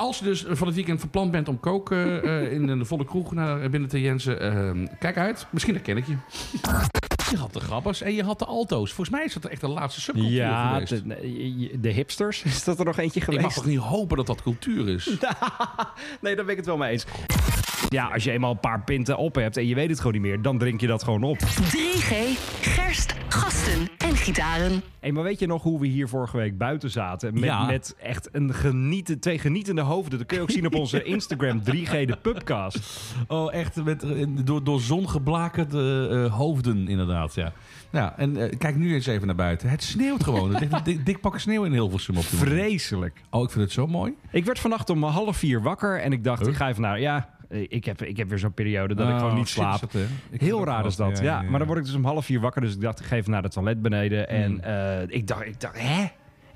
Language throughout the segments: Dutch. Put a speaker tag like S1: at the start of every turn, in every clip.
S1: als je dus van het weekend van plan bent om koken eh, in de volle kroeg naar binnen te Jensen, eh, kijk uit. Misschien herken ik je. Je had de grappers en je had de alto's. Volgens mij is dat echt de laatste subcultuur
S2: Ja,
S1: geweest.
S2: de, de hipsters, is dat er nog eentje
S1: ik mag
S2: geweest?
S1: toch niet hopen dat dat cultuur is?
S2: Nee, daar ben ik het wel mee eens. Ja, als je eenmaal een paar pinten op hebt en je weet het gewoon niet meer, dan drink je dat gewoon op.
S3: 3G, gerst, gasten en gitaren.
S2: Hey, maar weet je nog hoe we hier vorige week buiten zaten? Met,
S1: Ja.
S2: met echt een genieten, twee genietende hoofden. Dat kun je ook zien op onze Instagram 3G de Pubcast.
S1: Oh, echt met, eh, door, door zon geblakerde eh, hoofden, inderdaad. Ja. Ja, en eh, kijk nu eens even naar buiten. Het sneeuwt gewoon. Er ligt een dik, dik pak sneeuw in Hilversum op de
S2: Vreselijk.
S1: Oh, ik vind het zo mooi.
S2: Ik werd vannacht om half vier wakker en ik dacht,
S1: Huh?
S2: ik ga even naar... Ja, ik heb, ik heb weer zo'n periode dat ik gewoon
S1: Oh,
S2: niet slaap.
S1: dat,
S2: Heel raar is dat. Ja, maar dan word ik dus om half vier wakker. Dus ik dacht, ik ga even naar het toilet beneden. En eh, ik, dacht, ik dacht, hè?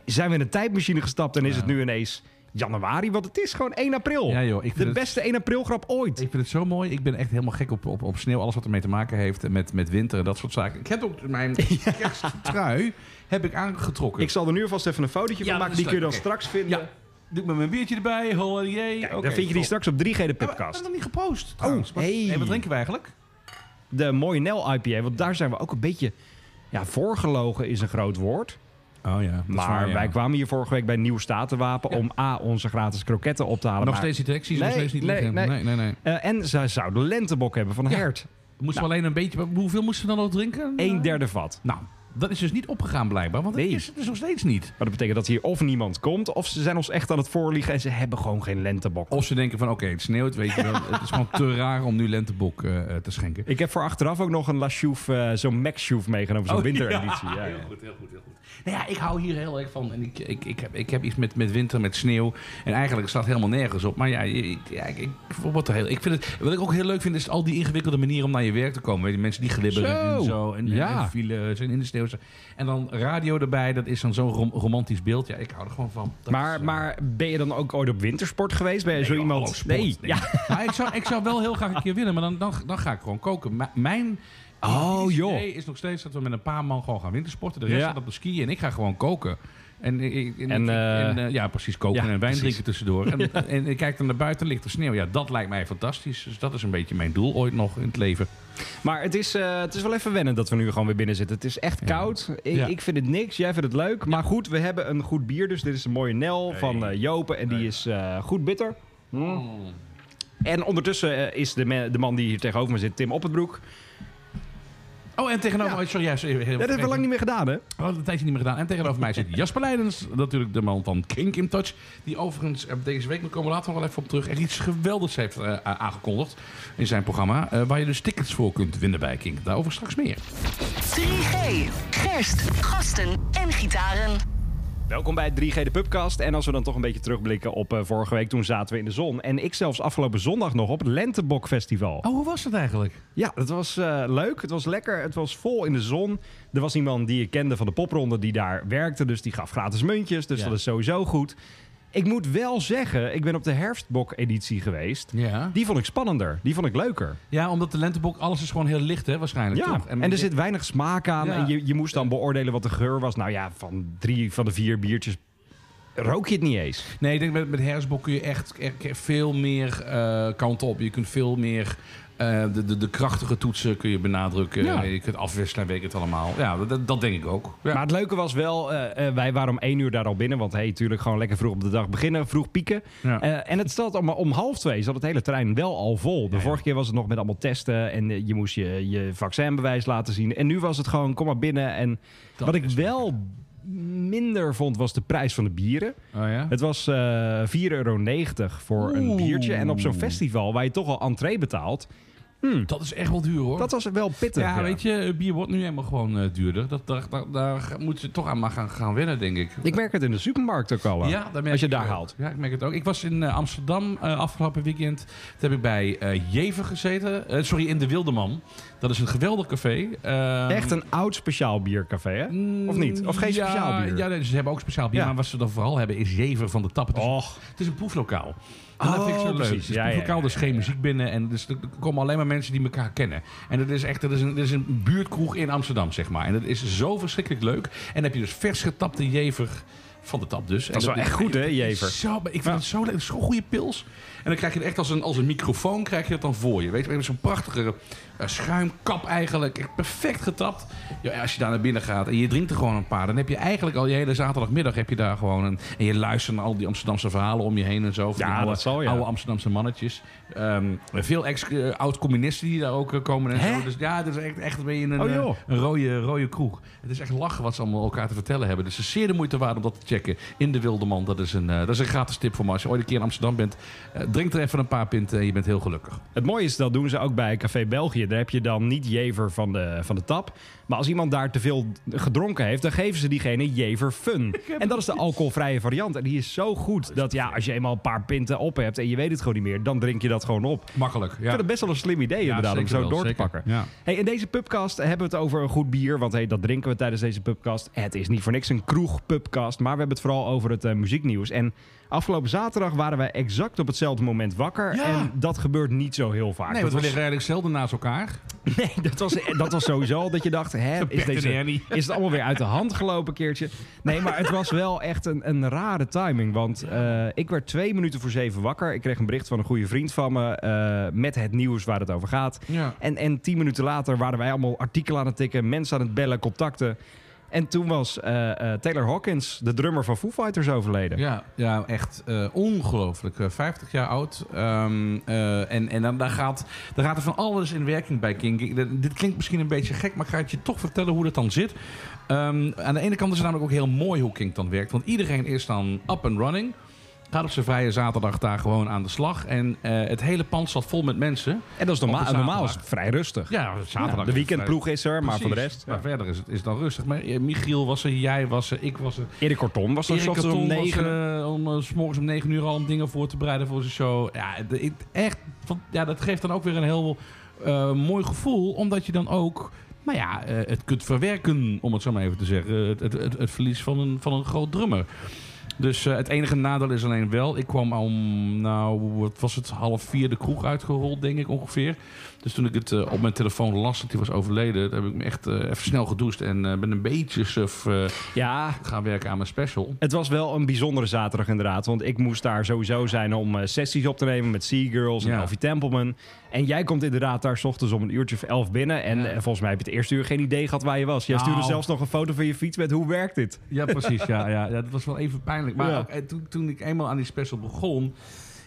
S2: Zijn we in een tijdmachine gestapt en is het nu ineens januari? Want het is gewoon 1 april.
S1: Ja, joh,
S2: De
S1: het-
S2: beste 1 april grap ooit.
S1: Ik vind het zo mooi. Ik ben echt helemaal gek op, op, op sneeuw. Alles wat ermee te maken heeft. Met, met winter en dat soort zaken. Ik heb ook mijn kersttrui heb ik aangetrokken.
S2: Ik zal er nu alvast even een fotootje
S1: Ja,
S2: van maken. Die kun je dan straks vinden.
S1: Doe ik met mijn biertje erbij. Holiday.
S2: Kijk,
S1: Oké,
S2: dan vind je die straks op 3G de
S1: Ja, maar dat
S2: Pubcast.
S1: is nog niet gepost. trouwens. Wat-
S2: hey.
S1: Hey, wat drinken we eigenlijk?
S2: De mooie Nel IPA. Want daar zijn we ook een beetje... Ja, voorgelogen is een groot woord.
S1: Oh ja.
S2: Maar wij kwamen hier vorige week bij Nieuw Statenwapen...
S1: Ja.
S2: om A, onze gratis kroketten op te halen.
S1: Nog
S2: maar-
S1: steeds niet directies, nog steeds niet
S2: nee, nee.
S1: nee, nee. nee.
S2: Eh, en ze zouden lentebok hebben van. Hert.
S1: Moesten
S2: Nou.
S1: we alleen een beetje... Hoeveel moesten we dan nog drinken?
S2: Een derde vat.
S1: Nou, dat is dus niet opgegaan blijkbaar. Want dat
S2: Nee.
S1: is het dus nog steeds niet.
S2: Maar dat betekent dat hier of niemand komt... of ze zijn ons echt aan het voorliegen en ze hebben gewoon geen lentebok.
S1: Of ze denken van, oké, het sneeuwt, weet je wel. het is gewoon te raar om nu lentebok eh, eh, te schenken.
S2: Ik heb voor achteraf ook nog een La Chouffe, eh, zo'n Max Chouffe meegenomen. Zo'n
S1: Oh,
S2: wintereditie. Ja,
S1: heel
S2: ja.
S1: goed, heel goed, heel goed. Nou ja, ik hou hier heel erg van. En ik, ik, ik, heb, ik heb iets met, met winter, met sneeuw. En eigenlijk staat helemaal nergens op. Maar ja, ik, ja, ik, er heel, ik vind het, wat ik ook heel leuk vind, is al die ingewikkelde manieren om naar je werk te komen. Weet je, mensen die glibberen
S2: Zo.
S1: en zo. En,
S2: Ja.
S1: en files en in de sneeuw. En dan radio erbij, dat is dan zo'n rom- romantisch beeld. Ja, ik hou er gewoon van. Dat
S2: Maar,
S1: is, eh,
S2: maar ben je dan ook ooit op wintersport geweest? Ben je zo
S1: Nee,
S2: iemand...
S1: sport,
S2: nee, ja.
S1: Nou, ik, zou, ik zou wel heel graag een keer winnen, maar dan, dan, dan ga ik gewoon koken. M- mijn
S2: Oh, joh.
S1: idee is nog steeds dat we met een paar man gewoon gaan wintersporten. De rest
S2: Ja.
S1: gaat op de skiën en ik ga gewoon koken. En, en,
S2: eh,
S1: en, eh, ja, precies, koken
S2: ja,
S1: en wijn drinken tussendoor. En, en ik kijk dan naar buiten, ligt er sneeuw. Ja, dat lijkt mij fantastisch. Dus dat is een beetje mijn doel ooit nog in het leven.
S2: Maar het is, eh, het is wel even wennen dat we nu gewoon weer binnen zitten. Het is echt koud. Ik, vind het niks. Jij vindt het leuk. Maar goed, we hebben een goed bier. Dus dit is een mooie Nel van Jopen. En die is goed bitter. Hm. En ondertussen is de, me- de man die hier tegenover me zit, Tim Oppenbroek.
S1: Oh, en tegenover... Sorry, ja, sorry, heel
S2: Dat hebben we lang niet meer gedaan, hè?
S1: We hadden een tijdje niet meer gedaan. En tegenover mij zit Jasper Leidens. Natuurlijk de man van Kink in Touch. Die overigens eh, deze week, daar komen we later nog wel even op terug... echt iets geweldigs heeft eh, aangekondigd in zijn programma. eh, waar je dus tickets voor kunt winnen bij Kink. Daarover straks meer.
S3: 3G, gerst, gasten en gitaren.
S2: Welkom bij 3G de Pubcast. En als we dan toch een beetje terugblikken op eh, vorige week, toen zaten we in de zon. En ik zelfs afgelopen zondag nog op het Lentebok Festival.
S1: Oh, hoe was dat eigenlijk?
S2: Ja, het was eh, leuk. Het was lekker. Het was vol in de zon. Er was iemand die ik kende van de popronde die daar werkte. Dus die gaf gratis muntjes. Dus
S1: Ja.
S2: dat is sowieso goed. Ik moet wel zeggen, ik ben op de herfstbok-editie geweest.
S1: Ja.
S2: Die vond ik spannender. Die vond ik leuker.
S1: Ja, omdat de lentebok, alles is gewoon heel licht, hè, waarschijnlijk.
S2: Ja,
S1: toch?
S2: en er zit weinig smaak aan.
S1: Ja.
S2: En je, je moest dan beoordelen wat de geur was. Nou ja, van drie van de vier biertjes rook je het niet eens.
S1: Nee, ik denk met, met herfstbok kun je echt, echt veel meer eh kant op. Je kunt veel meer eh, de, de, de krachtige toetsen kun je benadrukken.
S2: Ja.
S1: Je kunt afwisselen, weet ik het allemaal. Ja, dat, dat denk ik ook. Ja.
S2: Maar het leuke was wel, eh, eh, wij waren om één uur daar al binnen. Want hey, natuurlijk gewoon lekker vroeg op de dag beginnen. Vroeg pieken.
S1: Ja.
S2: En het stond om, om half twee zat het hele terrein wel al vol. De vorige keer was het nog met allemaal testen. En je moest je, je vaccinbewijs laten zien. En nu was het gewoon, kom maar binnen. En
S1: Dat
S2: wat ik wel minder vond, was de prijs van de bieren.
S1: Oh ja?
S2: Het was eh 4,90 euro voor een biertje. En op zo'n festival waar je toch al entree betaalt...
S1: Dat is echt wel duur hoor.
S2: Dat was wel pittig.
S1: ja, weet je, bier wordt nu helemaal gewoon eh, duurder. Dat, daar, daar, daar moet je toch aan maar gaan, gaan wennen, denk ik.
S2: Ik merk het in de supermarkt ook al.
S1: Ja, merk
S2: als je daar
S1: ook.
S2: haalt.
S1: Ja, ik merk het ook. Ik was in eh, Amsterdam eh, afgelopen weekend. Toen heb ik bij Jever gezeten. Sorry, in de Wildeman. Dat is een geweldig café. Ehm,
S2: Echt een oud speciaal biercafé, hè? Of niet? Of geen
S1: ja,
S2: speciaal bier?
S1: Ja, nee, ze hebben ook speciaal bier.
S2: Ja.
S1: Maar wat ze dan vooral hebben is Jever van de Tap. Het is,
S2: Och.
S1: het is een proeflokaal. En dat
S2: Oh,
S1: vind ik zo leuk.
S2: precies.
S1: Het is
S2: Ja,
S1: er is geen muziek binnen. En dus er komen alleen maar mensen die elkaar kennen. En dat is echt dat is een, dat is een buurtkroeg in Amsterdam, zeg maar. En dat is zo verschrikkelijk leuk. En dan heb je dus vers getapte Jever Van de tap dus.
S2: Dat is wel echt goed, hè, Jever?
S1: Zo, ik vind het zo is zo'n goede pils. En dan krijg je het echt als een, als een microfoon krijg je het dan voor je. Weet je, zo'n prachtige schuimkap eigenlijk. Perfect getapt. Ja, als je daar naar binnen gaat en je drinkt er gewoon een paar... dan heb je eigenlijk al je hele zaterdagmiddag heb je daar gewoon... Een, en je luistert naar al die Amsterdamse verhalen om je heen en zo. Van
S2: Ja,
S1: oude,
S2: zal, ja.
S1: oude Amsterdamse mannetjes. Ehm, veel ex, eh, oud-communisten die daar ook eh, komen en
S2: Hè?
S1: zo. Dus ja, het is echt, echt een,
S2: Oh,
S1: eh, een rode, rode kroeg. Het is echt lachen wat ze allemaal elkaar te vertellen hebben. Dus het is zeer de moeite waard om dat te checken. In de Wilde Man. Dat is een, dat is een gratis tip voor me. Als je ooit een keer in Amsterdam bent, drink er even een paar pinten en je bent heel gelukkig.
S2: Het mooie is, dat doen ze ook bij Café België. Daar heb je dan niet jever van de, van de tap. Maar als iemand daar te veel gedronken heeft, dan geven ze diegene jever fun. En dat is de alcoholvrije variant. En die is zo goed dat ja, als je eenmaal een paar pinten op hebt en je weet het gewoon niet meer, dan drink je dat gewoon op.
S1: Makkelijk.
S2: Ik
S1: Ja.
S2: vind het best wel een slim idee inderdaad om zo
S1: wel,
S2: door te
S1: zeker.
S2: pakken.
S1: Ja.
S2: Hey, in deze pubcast hebben we het over een goed bier. Want hey, dat drinken we tijdens deze pubcast. Het is niet voor niks een kroeg-pubcast. Maar we hebben het vooral over het eh, muzieknieuws. En afgelopen zaterdag waren wij exact op hetzelfde moment wakker.
S1: Ja.
S2: En dat gebeurt niet zo heel vaak.
S1: Nee,
S2: dat
S1: want we liggen eigenlijk zelden naast elkaar.
S2: nee, dat was, dat was sowieso al dat je dacht... Hè, is, deze, is het allemaal weer uit de hand gelopen een keertje? Nee, maar het was wel echt een, een rare timing. Want eh, ik werd twee minuten voor zeven wakker. Ik kreeg een bericht van een goede vriend van me... eh, met het nieuws waar het over gaat.
S1: Ja.
S2: En, en tien minuten later waren wij allemaal artikelen aan het tikken, mensen aan het bellen, contacten. En toen was eh, eh, Taylor Hawkins, de drummer van Foo Fighters, overleden.
S1: Ja, ja echt eh, ongelooflijk. Eh, 50 jaar oud. Ehm, eh, en en dan, dan, gaat, gaat er van alles in werking bij King. Dit klinkt misschien een beetje gek, maar ik ga het je toch vertellen hoe dat dan zit. Ehm, aan de ene kant is het namelijk ook heel mooi hoe King dan werkt. Want iedereen is dan up and running. Gaat op zijn vrije zaterdag daar gewoon aan de slag. En eh, het hele pand zat vol met mensen.
S2: En dat is normaal, normaal is het vrij rustig.
S1: Ja, zaterdag.
S2: Ja, de weekendploeg is er, maar voor de rest...
S1: Maar verder is het, is dan rustig. Maar eh, Michiel was er, jij was er, ik was er.
S2: Erik Kortom was er
S1: Erik
S2: om negen.
S1: er, om eh, s morgens om 9 uur al om dingen voor te bereiden voor zijn show. Ja, de- echt, ja, dat geeft dan ook weer een heel mooi gevoel. Omdat je dan ook, nou ja, het kunt verwerken, om het zo maar even te zeggen. Het, het, het, het verlies van een, van een groot drummer. Dus eh, het enige nadeel is alleen wel, ik kwam om, nou, wat was het, half vier de kroeg uitgerold, denk ik ongeveer. Dus toen ik het eh, op mijn telefoon las dat hij was overleden, heb ik me echt eh, even snel gedoucht en eh, ben een beetje suf
S2: Ja,
S1: gaan werken aan mijn special.
S2: het was wel een bijzondere zaterdag inderdaad. Want ik moest daar sowieso zijn om sessies op te nemen met Seagirls en
S1: Ja.
S2: Alfie Templeman. En jij komt inderdaad daar 's ochtends om een uurtje of elf binnen. En
S1: Ja.
S2: volgens mij heb je het eerste uur geen idee gehad waar je was. Jij stuurde
S1: Nou.
S2: zelfs nog een foto van je fiets met hoe werkt dit?
S1: Ja, precies. Ja, ja, ja, dat was wel even pijnlijk. Maar
S2: Ja.
S1: ook, toen, toen ik eenmaal aan die special begon...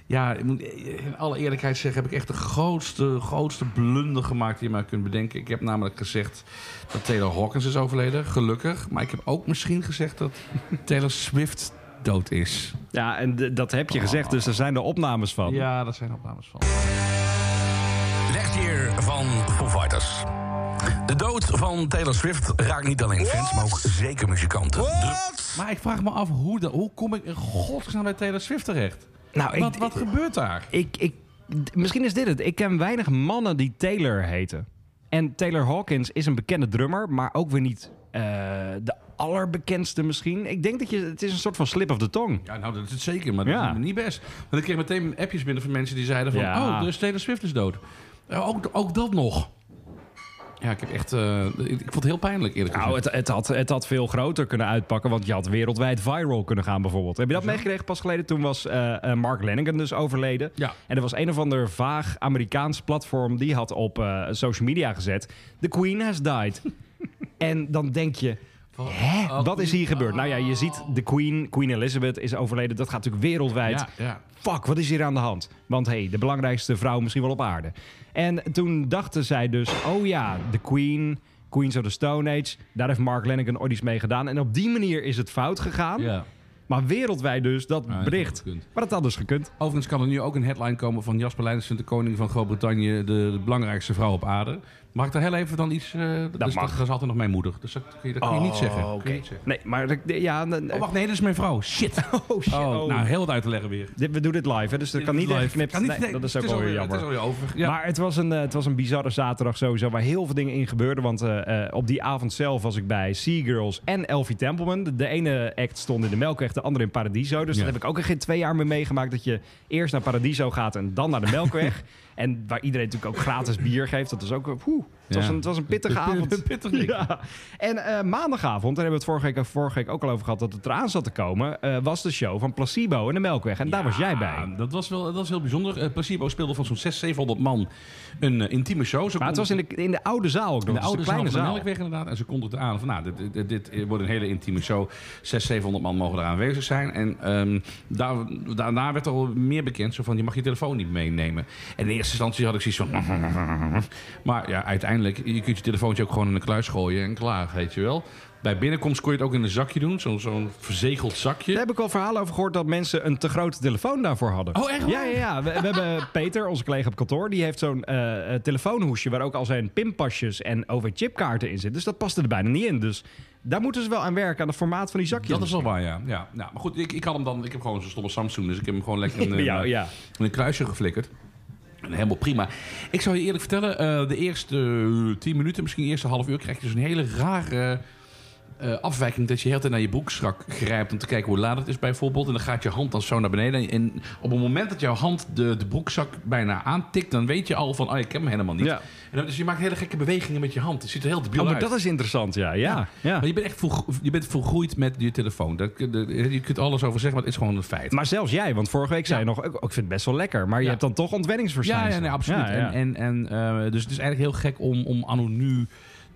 S1: Ja, ik moet in alle eerlijkheid zeggen... heb ik echt de grootste, grootste blunder gemaakt die je maar kunt bedenken. Ik heb namelijk gezegd dat Taylor Hawkins is overleden. Gelukkig. Maar ik heb ook misschien gezegd dat Taylor Swift dood is.
S2: Ja, en dat heb je gezegd, dus er zijn er opnames van.
S1: Ja, dat zijn opnames van.
S4: Lectier van Foo Fighters. De dood van Taylor Swift raakt niet alleen fans, maar ook zeker muzikanten. De-
S1: Maar ik vraag me af, hoe, de, hoe kom ik in godsnaam bij Taylor Swift terecht?
S2: Nou, ik,
S1: Wat, wat gebeurt daar?
S2: ik, ik, misschien is dit het. Ik ken weinig mannen die Taylor heten. En Taylor Hawkins is een bekende drummer, maar ook weer niet eh, de allerbekendste misschien. Ik denk dat je, het is een soort van slip of the tongue.
S1: Ja, nou, dat is het zeker, maar
S2: Ja.
S1: dat is niet best. Want ik kreeg meteen appjes binnen van mensen die zeiden van...
S2: Ja.
S1: Oh, dus Taylor Swift is dood. Ja, ook, ook dat nog. Ja, ik heb echt... eh, ik, ik vond het heel pijnlijk, eerlijk
S2: Nou,
S1: gezegd.
S2: het, het, had, het had veel groter kunnen uitpakken, want je had wereldwijd viral kunnen gaan bijvoorbeeld. Heb je dat meegekregen pas geleden? Toen was eh, eh, Mark Lanigan dus overleden.
S1: Ja.
S2: En er was een of ander vaag Amerikaans platform die had op social media gezet... The Queen has died. en dan denk je... Hè?
S1: Oh,
S2: Wat is hier gebeurd? Nou ja, je ziet de Queen, Queen Elizabeth is overleden. Dat gaat natuurlijk wereldwijd.
S1: Ja, ja.
S2: Fuck, wat is hier aan de hand? Want hey, de belangrijkste vrouw misschien wel op aarde. En toen dachten zij dus, oh ja, de Queen, Queens of the Stone Age. Daar heeft Mark Lanigan ooit iets mee gedaan. En op die manier is het fout gegaan.
S1: ja.
S2: Maar wereldwijd dus, dat
S1: Ja,
S2: bericht. Maar dat had dus gekund.
S1: Overigens kan er nu ook een headline komen van Jasper Leijers vindt de koning van Groot-Brittannië de, de belangrijkste vrouw op aarde. Mag ik daar heel even dan iets... eh, dat, is,
S2: mag.
S1: dat is altijd nog mijn moeder. Dus dat kun je, dat kun je niet zeggen.
S2: Oh,
S1: Kun
S2: oké.
S1: je niet zeggen.
S2: Nee, maar ja... dan-
S1: Oh, wacht, nee, dat is mijn vrouw. Shit.
S2: Oh, shit.
S1: Oh,
S2: Oh.
S1: nou, heel wat uit te leggen weer.
S2: Dit- we doen dit live, hè, dus dat kan niet
S1: Live.
S2: even geknipt.
S1: Kan niet-
S2: Nee, dat is ook
S1: alweer-
S2: jammer.
S1: Het is alweer over. Ja.
S2: Maar het was, een, eh, het was een bizarre zaterdag sowieso, waar heel veel dingen in gebeurden. Want eh, op die avond zelf was ik bij Seagirls en Elfie Templeman. De, de ene act stond in de Melkweg, de andere in Paradiso. Dus
S1: Ja.
S2: dat heb ik ook in geen twee jaar meer meegemaakt. Dat je eerst naar Paradiso gaat en dan naar de Melkweg. en waar iedereen natuurlijk ook gratis bier geeft. Dat is ook... Poeh, het, was een, het was een pittige avond.
S1: pittig.
S2: Ja. En eh, maandagavond, daar hebben we het vorige week, vorige week ook al over gehad... dat het eraan zat te komen, eh, was de show van Placebo en de Melkweg. En daar was jij bij.
S1: Dat was wel dat was heel bijzonder. Eh, Placebo speelde van zo'n 600, 700 man een intieme show.
S2: Maar het was in de, in de oude zaal ook nog.
S1: in de oude
S2: de kleine
S1: zaal van de. Melkweg inderdaad. En ze kondigden aan van nou, dit, dit, dit wordt een hele intieme show. 600, 700 man mogen er aanwezig zijn. En ehm, daar, daarna werd er al meer bekend. Zo van, je mag je telefoon niet meenemen. En in eerste instantie had ik zoiets van... Maar ja, uiteindelijk, je kunt je telefoontje ook gewoon in een kluis gooien en klaar, weet je wel. Bij binnenkomst kon je het ook in een zakje doen. Zo'n zo'n verzegeld zakje.
S2: Daar heb ik wel verhalen over gehoord dat mensen een te grote telefoon daarvoor hadden.
S1: Oh, echt?
S2: Ja, ja, ja. We, we hebben Peter, onze collega op kantoor, die heeft zo'n eh, eh, telefoonhoesje waar ook al zijn pinpasjes en OV-chipkaarten in zitten. Dus dat paste er bijna niet in. Dus daar moeten ze wel aan werken, aan het formaat van die zakjes.
S1: Dat is wel waar, ja. ja. Nou, maar goed, ik, ik had hem dan... Ik heb gewoon zo'n stomme Samsung, dus ik heb hem gewoon lekker in, een,
S2: ja.
S1: in een kluisje geflikkerd. Helemaal prima. Ik zal je eerlijk vertellen, eh, de eerste eh, tien minuten, misschien de eerste half uur, krijg je dus een hele rare eh, afwijking. Dat je heel tijd naar je broekzak grijpt om te kijken hoe laat het is bijvoorbeeld. En dan gaat je hand dan zo naar beneden. En op het moment dat jouw hand de, de broekzak bijna aantikt, dan weet je al van, oh, ik heb hem helemaal niet.
S2: Ja.
S1: En dus je maakt hele gekke bewegingen met je hand. Het ziet er heel debiel
S2: Oh, maar
S1: uit.
S2: dat is interessant, ja. Ja, ja.
S1: Maar je bent echt je bent volgroeid met je telefoon. Dat, je kunt alles over zeggen, maar het is gewoon een feit.
S2: Maar zelfs jij, want vorige week zei je nog, ik vind het best wel lekker. Maar je hebt dan toch ontwenningsverschijnselen.
S1: ja, nee, absoluut. En, en, en, eh, dus het is eigenlijk heel gek om, om anno nu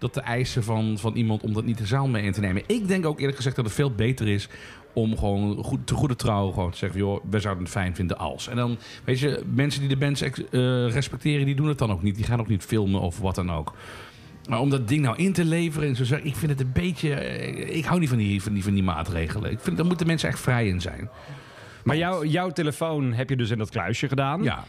S1: dat te eisen van, van iemand om dat niet de zaal mee in te nemen. Ik denk ook eerlijk gezegd dat het veel beter is om gewoon goed, te goede trouw gewoon te zeggen... joh, we zouden het fijn vinden als. En dan, weet je, mensen die de bands ex- eh, respecteren... die doen het dan ook niet. Die gaan ook niet filmen of wat dan ook. Maar om dat ding nou in te leveren en zo zeggen... ik vind het een beetje... eh, ik hou niet van die, van die, van die maatregelen. Ik vind, daar moeten mensen echt vrij in zijn.
S2: Maar jouw, jouw telefoon heb je dus in dat kluisje gedaan.
S1: Ja.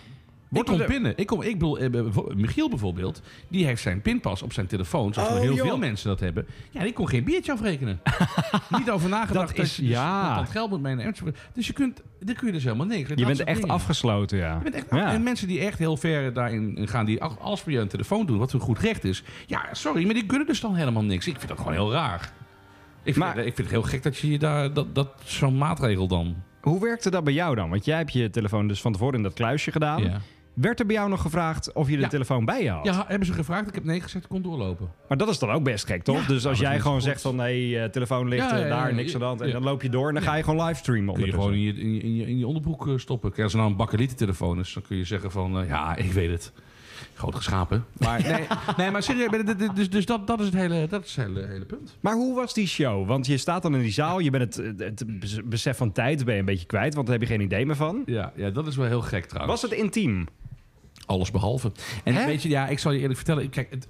S1: Ik kom binnen. Ik, kom, ik bedoel, eh, Michiel bijvoorbeeld, die heeft zijn pinpas op zijn telefoon. Zoals
S2: Oh,
S1: heel
S2: joh.
S1: veel mensen dat hebben. Ja, die kon geen biertje afrekenen. Niet over nagedacht
S2: Dat
S1: dat,
S2: is-
S1: je dus
S2: ja.
S1: dat geld moet meenemen. Dus je kunt, dan kun je dus helemaal niks.
S2: Je bent echt afgesloten, ja.
S1: Je bent echt,
S2: ja.
S1: En mensen die echt heel ver daarin gaan, die al- alles voor je een telefoon doen, wat hun goed recht is. Ja, sorry, maar die kunnen dus dan helemaal niks. Ik vind dat gewoon heel raar. Ik vind,
S2: Maar-
S1: ik vind het heel gek dat je je daar, dat, dat zo'n maatregel dan.
S2: Hoe werkte dat bij jou dan? Want jij hebt je telefoon dus van tevoren in dat kluisje gedaan.
S1: Ja.
S2: Werd er bij jou nog gevraagd of je de
S1: Ja.
S2: telefoon bij je had?
S1: ja, hebben ze gevraagd. Ik heb nee gezegd, ik kon doorlopen.
S2: Maar dat is dan ook best gek, toch?
S1: Ja.
S2: dus als
S1: dat
S2: jij gewoon
S1: goed.
S2: zegt van... nee, eh, telefoon ligt
S1: Ja,
S2: eh, daar, niks aan de hand. En dan loop je door en dan ga je gewoon livestreamen
S1: Kun je gewoon in je, in je, in je, in je onderbroek eh, stoppen. Kijk, Als er nou een is, dan kun je zeggen van... ja, ik weet het. Groot geschapen. Maar, nee, nee, maar serieus. Dus, dus dat, dat is het hele, dat is het hele, hele punt.
S2: Maar hoe was die show? Want je staat dan in die zaal, je bent het, het besef van tijd ben je een beetje kwijt, want daar heb je geen idee meer van.
S1: Ja, ja, dat is wel heel gek trouwens.
S2: Was het intiem?
S1: Alles behalve. En
S2: Hè?
S1: weet je, ja, ik zal je eerlijk vertellen. Kijk, het,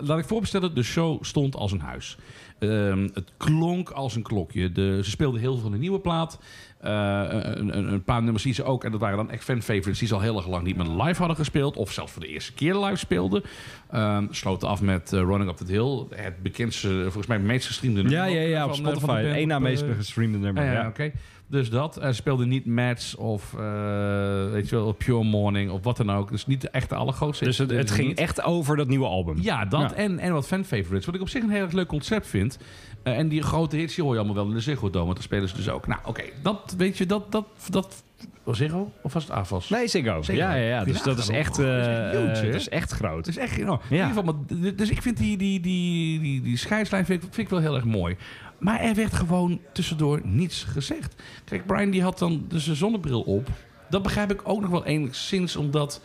S1: laat ik voorstellen, de show stond als een huis. Ehm, het klonk als een klokje. De, ze speelden heel veel van de nieuwe plaat. Eh, een, een, een paar nummers die ze ook, en dat waren dan echt fan favorites, die ze al heel erg lang niet meer live hadden gespeeld. Of zelfs voor de eerste keer live speelden. Ehm sloten af met eh, Running Up the Hill. Het bekendste, volgens mij meest gestreamde
S2: Ja,
S1: nummer
S2: ja, ja, op
S1: eh, van de
S2: Spotify. Eén na meest gestreamde nummer.
S1: ja,
S2: Ja,
S1: ja, oké. Dus dat. Ze speelden niet Mats of eh, weet je wel, Pure Morning of wat dan ook. Dus niet de echte allergrootste.
S2: Dus het, het ging
S1: Niet.
S2: echt over dat nieuwe album.
S1: Ja, dat
S2: Ja.
S1: En, en wat fan-favorites. Wat ik op zich een heel erg leuk concept vind. Eh, en die grote hits die hoor je allemaal wel in de Ziggo Dome. Want daar spelen ze dus ook. Nou, oké. Dat, weet je, dat... dat, dat was Ziggo? Of was het AFAS?
S2: Nee, Ziggo.
S1: Ziggo.
S2: Ja, ja, ja. Dus dat is
S1: nagaan,
S2: echt,
S1: hoor. Dat is
S2: eh,
S1: echt huge,
S2: eh, dat is echt groot.
S1: Het is echt... Nou,
S2: Ja.
S1: in ieder geval, maar, dus ik vind die, die, die, die, die scheidslijn vind ik, vind ik wel heel erg mooi. Maar er werd gewoon tussendoor niets gezegd. Kijk, Brian die had dan dus zijn zonnebril op. Dat begrijp ik ook nog wel enigszins, omdat...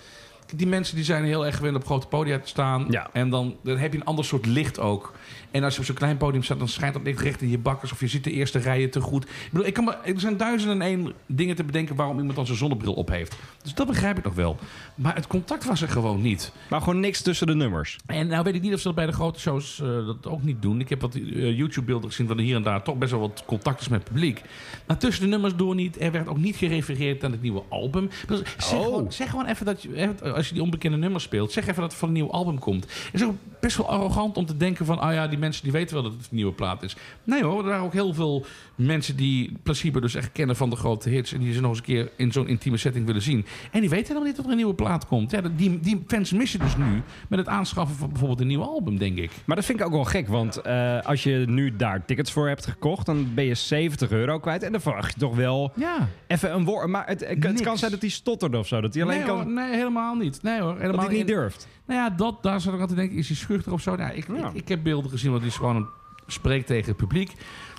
S1: Die mensen die zijn heel erg gewend op grote podia te staan.
S2: Ja.
S1: En dan, dan heb je een ander soort licht ook. En als je op zo'n klein podium staat, dan schijnt dat licht recht in je bakkers. Of je ziet de eerste rijen te goed. Ik bedoel, ik kan maar, er zijn duizenden en één dingen te bedenken waarom iemand dan zijn zonnebril op heeft. Dus dat begrijp ik nog wel. Maar het contact was er gewoon niet.
S2: Maar gewoon niks tussen de nummers.
S1: En nou weet ik niet of ze dat bij de grote shows eh, dat ook niet doen. Ik heb wat eh, YouTube-beelden gezien van er hier en daar toch best wel wat contact is met het publiek. Maar tussen de nummers door niet. Er werd ook niet gerefereerd aan het nieuwe album. Dus zeg,
S2: Oh.
S1: gewoon, zeg gewoon even dat je, als je die onbekende nummers speelt, zeg even dat er van een nieuw album komt. En zo, best wel arrogant om te denken van... ah ja, die mensen die weten wel dat het een nieuwe plaat is. Nee hoor, er waren ook heel veel mensen die Placebo dus echt kennen van de grote hits... en die ze nog eens een keer in zo'n intieme setting willen zien. En die weten helemaal niet dat er een nieuwe plaat komt. Ja, die, die fans missen dus nu met het aanschaffen van bijvoorbeeld een nieuw album, denk ik.
S2: Maar dat vind ik ook wel gek, want eh, als je nu daar tickets voor hebt gekocht, dan ben je 70 euro kwijt. En dan verwacht je toch wel
S1: Ja.
S2: even een woord. Maar het, het kan zijn dat hij stotterde of zo. Dat hij alleen
S1: nee,
S2: kan.
S1: hoor, nee, helemaal niet. Nee hoor, helemaal
S2: dat hij niet
S1: in-
S2: durft.
S1: Nou ja, dat, daar zou ik altijd denken, is hij schuchter of zo? Nou, ik,
S2: Ja.
S1: ik, ik heb beelden gezien, want die is gewoon spreekt tegen het publiek.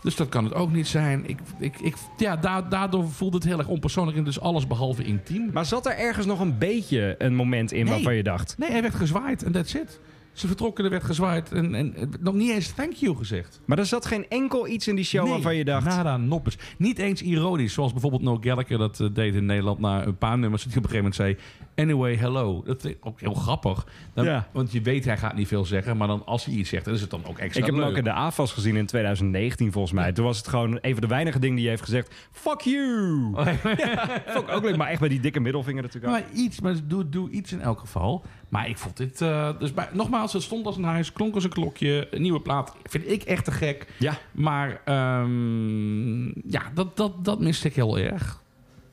S1: Dus dat kan het ook niet zijn. Ik, ik, ik, ja, da- daardoor voelde het heel erg onpersoonlijk en dus alles behalve intiem.
S2: Maar zat er ergens nog een beetje een moment in
S1: Nee.
S2: waarvan je dacht...
S1: Nee, hij werd gezwaaid en that's it. Ze vertrokken, er werd gezwaaid en, en en nog niet eens thank you gezegd.
S2: Maar er zat geen enkel iets in die show
S1: Nee,
S2: waarvan je dacht...
S1: Nada, noppes. Niet eens ironisch, zoals bijvoorbeeld Noel Gallagher dat eh, deed in Nederland na een paar nummers. Dat hij op een gegeven moment zei, anyway, hello. Dat vind ik ook heel grappig. Dan,
S2: Ja.
S1: Want je weet, hij gaat niet veel zeggen, maar dan als hij iets zegt, dan is het dan ook extra
S2: Ik heb hem ook in de AFAS gezien in 2019 volgens mij. Toen was het gewoon een van de weinige dingen die hij heeft gezegd. Fuck you! ja, vond ik ook leuk. Maar echt bij die dikke middelvinger natuurlijk.
S1: Maar iets, maar doe, doe iets in elk geval. Maar ik vond dit... eh, dus bij, nogmaals, het stond als een huis, klonk als een klokje. Een nieuwe plaat vind ik echt te gek.
S2: Ja,
S1: Maar ehm, ja, dat, dat, dat miste ik heel erg.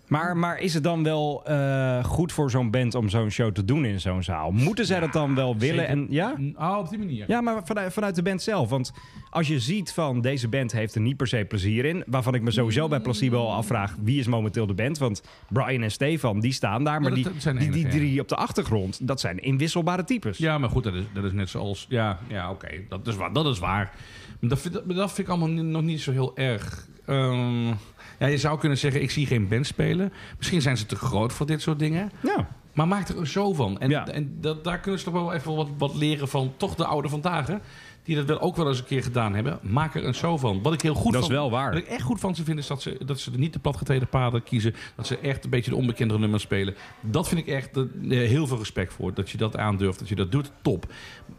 S2: Maar, maar is het dan wel eh, goed voor zo'n band om zo'n show te doen in zo'n zaal? Moeten zij dat dan wel willen?
S1: zeker.
S2: En, ja?
S1: Oh, op die manier.
S2: Ja, maar vanuit, vanuit de band zelf. Want als je ziet van deze band heeft er niet per se plezier in. Waarvan ik me sowieso bij Placebo al afvraag wie is momenteel de band. Want Brian en Stefan die staan daar. Maar
S1: dat-
S2: die,
S1: dat
S2: die, drie op de achtergrond, dat zijn inwisselbare types.
S1: Ja, maar goed, dat is, dat is net zoals... Ja, ja oké, dat, is waar, dat is waar. Dat, vind, dat, vind ik allemaal nog niet zo heel erg. Ehm, ja, je zou kunnen zeggen, ik zie geen band spelen. Misschien zijn ze te groot voor dit soort dingen.
S2: Ja.
S1: Maar maak er een show van. En,
S2: Ja.
S1: en dat, daar kunnen ze toch wel even wat, wat leren van toch de oude vandaag. hè? Die dat wel ook wel eens een keer gedaan hebben. Maak er een show van. Wat ik heel goed
S2: Dat is wel waar.
S1: Wat ik echt goed van ze vind is dat ze, dat ze niet de platgetreden paden kiezen. Dat ze echt een beetje de onbekendere nummers spelen. Dat vind ik echt eh, heel veel respect voor. Dat je dat aandurft. Dat je dat doet. Top.